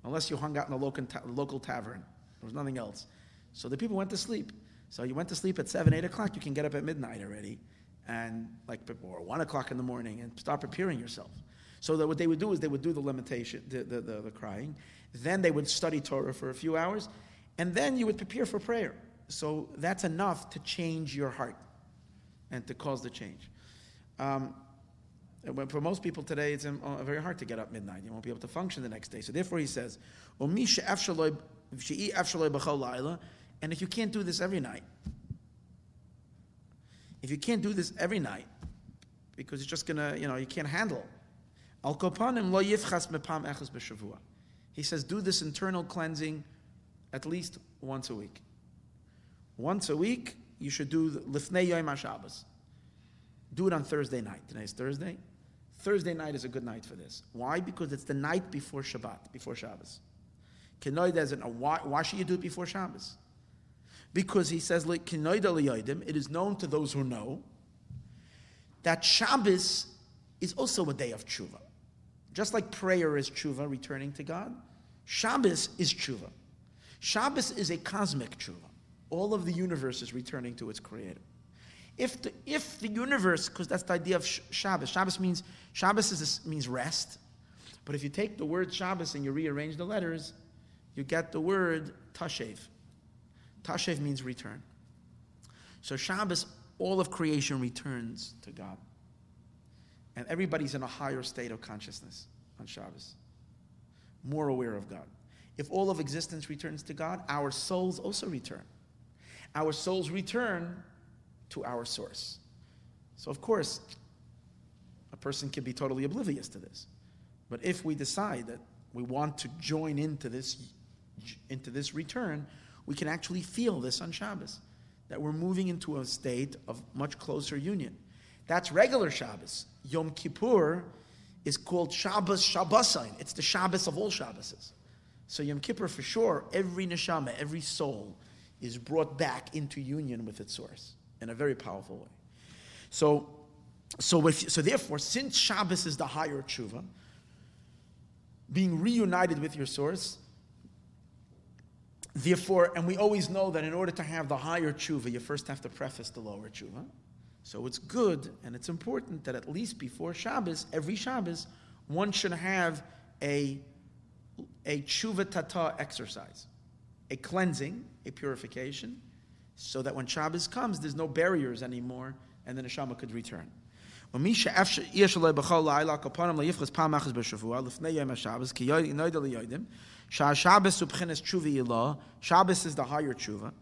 Unless you hung out in a local, ta- local tavern. There was nothing else. So the people went to sleep. So you went to sleep at 7, 8 o'clock, you can get up at midnight already, and like, or 1 o'clock in the morning, and start preparing yourself. So that what they would do is they would do the limitation, the, the, the, the crying. Then they would study Torah for a few hours, and then you would prepare for prayer. So that's enough to change your heart and to cause the change. Um, for most people today, it's um, uh, very hard to get up midnight. You won't be able to function the next day. So therefore, he says, and if you can't do this every night, if you can't do this every night, because it's just gonna, you know, you can't handle. Al He says, do this internal cleansing at least once a week. Once a week, you should do Lifnei Yom HaShabbos. Do it on Thursday night. Today is Thursday. Thursday night is a good night for this. Why? Because it's the night before Shabbat, before Shabbos. Kenoi doesn't. Why, why should you do it before Shabbos? Because he says, it is known to those who know that Shabbos is also a day of tshuva. Just like prayer is tshuva, returning to God, Shabbos is tshuva. Shabbos is a cosmic tshuva. All of the universe is returning to its creator. If the, if the universe, because that's the idea of Shabbos, Shabbos means, Shabbos is, means rest. But if you take the word Shabbos and you rearrange the letters, you get the word Tashev. Tashev means return. So Shabbos, all of creation returns to God. And everybody's in a higher state of consciousness on Shabbos, more aware of God. If all of existence returns to God, our souls also return. Our souls return to our source. So, of course, a person can be totally oblivious to this. But if we decide that we want to join into this, into this return, we can actually feel this on Shabbos, that we're moving into a state of much closer union. That's regular Shabbos. Yom Kippur is called Shabbos Shabbosain. It's the Shabbos of all Shabboses. So Yom Kippur, for sure, every neshama, every soul is brought back into union with its source in a very powerful way. So, so, if, so therefore, since Shabbos is the higher tshuva, being reunited with your source, therefore, and we always know that in order to have the higher tshuva, you first have to preface the lower tshuva. So it's good and it's important that at least before Shabbos, every Shabbos, one should have a, a tshuva tata exercise, a cleansing, a purification, so that when Shabbos comes, there's no barriers anymore, and the neshama could return. Shabbos is the higher tshuva.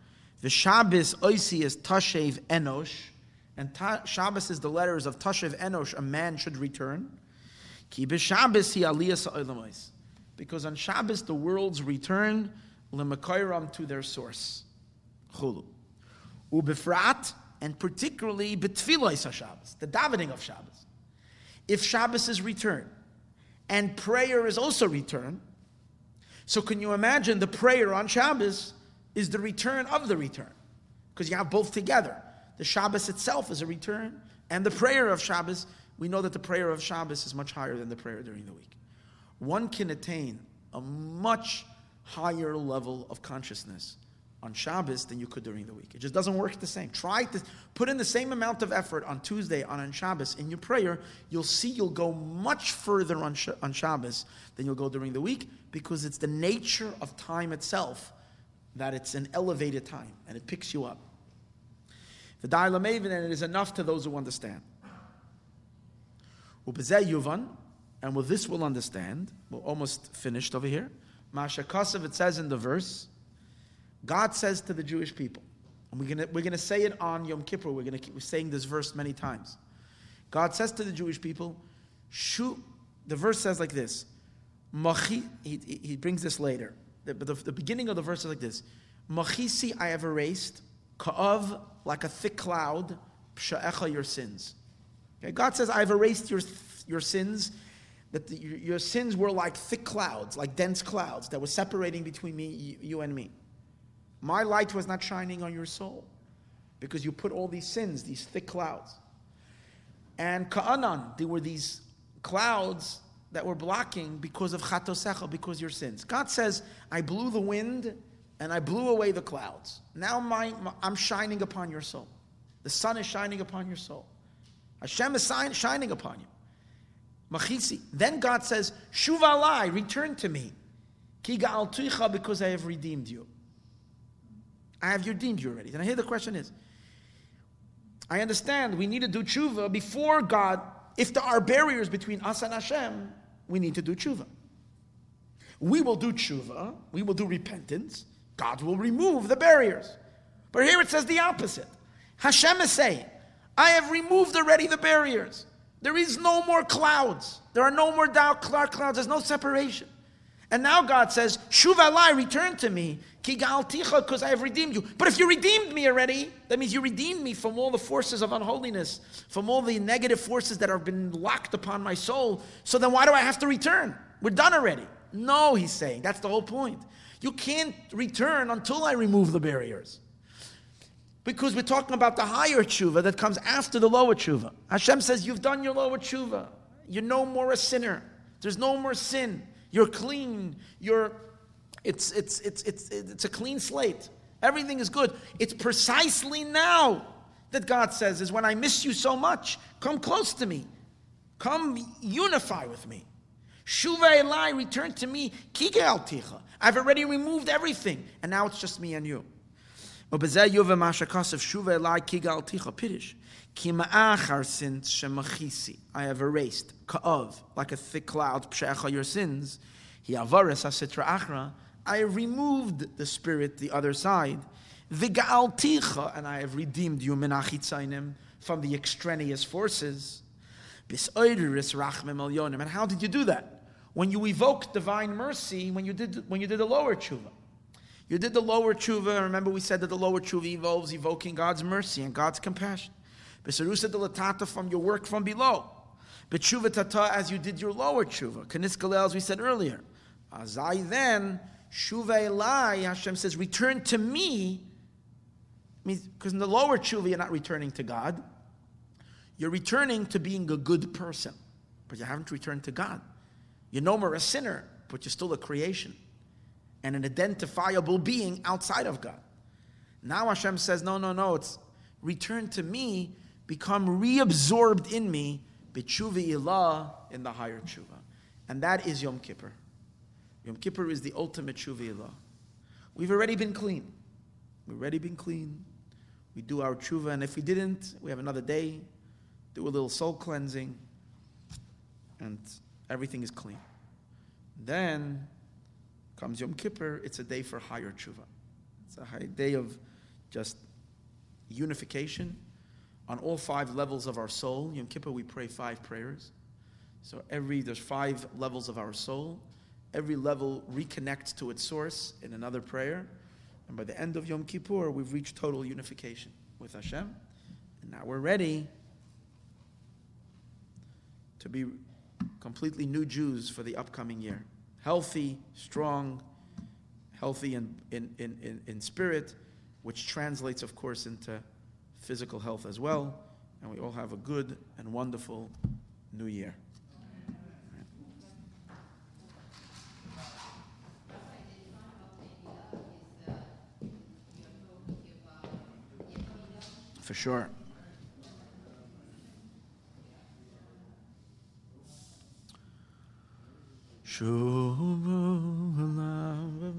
The Shabbos oisi is tashev enosh, and Shabbos is the letters of tashev enosh. A man should return. Ki b'Shabbos because on Shabbos the worlds return lemekayram to their source. Chulu ubefrat, and particularly betfilois Shabbos, the davening of Shabbos. If Shabbos is return, and prayer is also return, so can you imagine the prayer on Shabbos is the return of the return? Because you have both together. The Shabbos itself is a return, and the prayer of Shabbos, we know that the prayer of Shabbos is much higher than the prayer during the week. One can attain a much higher level of consciousness on Shabbos than you could during the week. It just doesn't work the same. Try to put in the same amount of effort on Tuesday on, on Shabbos in your prayer. You'll see you'll go much further on, on Shabbos than you'll go during the week because it's the nature of time itself that it's an elevated time and it picks you up. The Daila Maven, and it is enough to those who understand. And with this we'll understand. We're almost finished over here. Masha Kasav, it says in the verse, God says to the Jewish people, and we're going we're gonna say it on Yom Kippur, we're going to keep saying this verse many times. God says to the Jewish people, the verse says like this, Machi, he, he brings this later, but the, the, beginning of the verse is like this, Machisi I have erased, Ka'av, like a thick cloud, Psha'echa, your sins. Okay, God says, I've erased your, your sins, that the, your, your, sins were like thick clouds, like dense clouds that were separating between me, you, you and me. My light was not shining on your soul because you put all these sins, these thick clouds. And Ka'anan, there were these clouds that were blocking because of Chatosecha, because your sins. God says, I blew the wind and I blew away the clouds. Now my, my, I'm shining upon your soul. The sun is shining upon your soul. Hashem is shining upon you. Machisi. Then God says, Shuvalai, return to me. Kiga al because I have redeemed you. I have redeemed you already. And here the question is, I understand we need to do tshuva before God. If there are barriers between us and Hashem, we need to do tshuva. We will do tshuva, we will do repentance, God will remove the barriers. But here it says the opposite. Hashem is saying, I have removed already the barriers. There is no more clouds. There are no more dark clouds. There's no separation. And now God says, Shuvalai, return to me, because I have redeemed you. But if you redeemed me already, that means you redeemed me from all the forces of unholiness, from all the negative forces that have been locked upon my soul. So then why do I have to return? We're done already. No, he's saying. That's the whole point. You can't return until I remove the barriers. Because we're talking about the higher tshuva that comes after the lower tshuva. Hashem says, You've done your lower tshuva. You're no more a sinner. There's no more sin. You're clean. You're, it's, it's, it's, it's, it's a clean slate. Everything is good. It's precisely now that God says, is when I miss you so much, come close to me. Come unify with me. Shuva Elai, return to me. Ki ge'alticha. I've already removed everything, and now it's just me and you. I have erased ka'ov like a thick cloud pshecha your sins. I removed the spirit, the other side. V'ga'alticha, and I have redeemed you from the extraneous forces. And how did you do that? when you evoked divine mercy when you did when you did the lower tshuva. You did the lower tshuva. Remember, we said that the lower tshuva involves evoking God's mercy and God's compassion. Besarusa de latata from your work from below. But tshuva tata as you did your lower tshuva. Kaniskalel, as we said earlier. Azai then shuva elai. Hashem says, return to me. Because in the lower tshuva, you're not returning to God. You're returning to being a good person, but you haven't returned to God. You're no more a sinner, but you're still a creation and an identifiable being outside of God. Now Hashem says, no, no, no, it's return to me, become reabsorbed in me, b'tshuva ilah, in the higher tshuva. And that is Yom Kippur. Yom Kippur is the ultimate tshuva. We've already been clean. We've already been clean. We do our tshuva, and if we didn't, we have another day, do a little soul cleansing, and everything is clean. Then comes Yom Kippur, it's a day for higher tshuva. It's a high day of just unification on all five levels of our soul. Yom Kippur, we pray five prayers. So every there's five levels of our soul. Every level reconnects to its source in another prayer. And by the end of Yom Kippur, we've reached total unification with Hashem. And now we're ready to be completely new Jews for the upcoming year. Healthy, strong, healthy in, in, in, in, spirit, which translates, of course, into physical health as well. And we all have a good and wonderful new year. for sure. Shuvu alav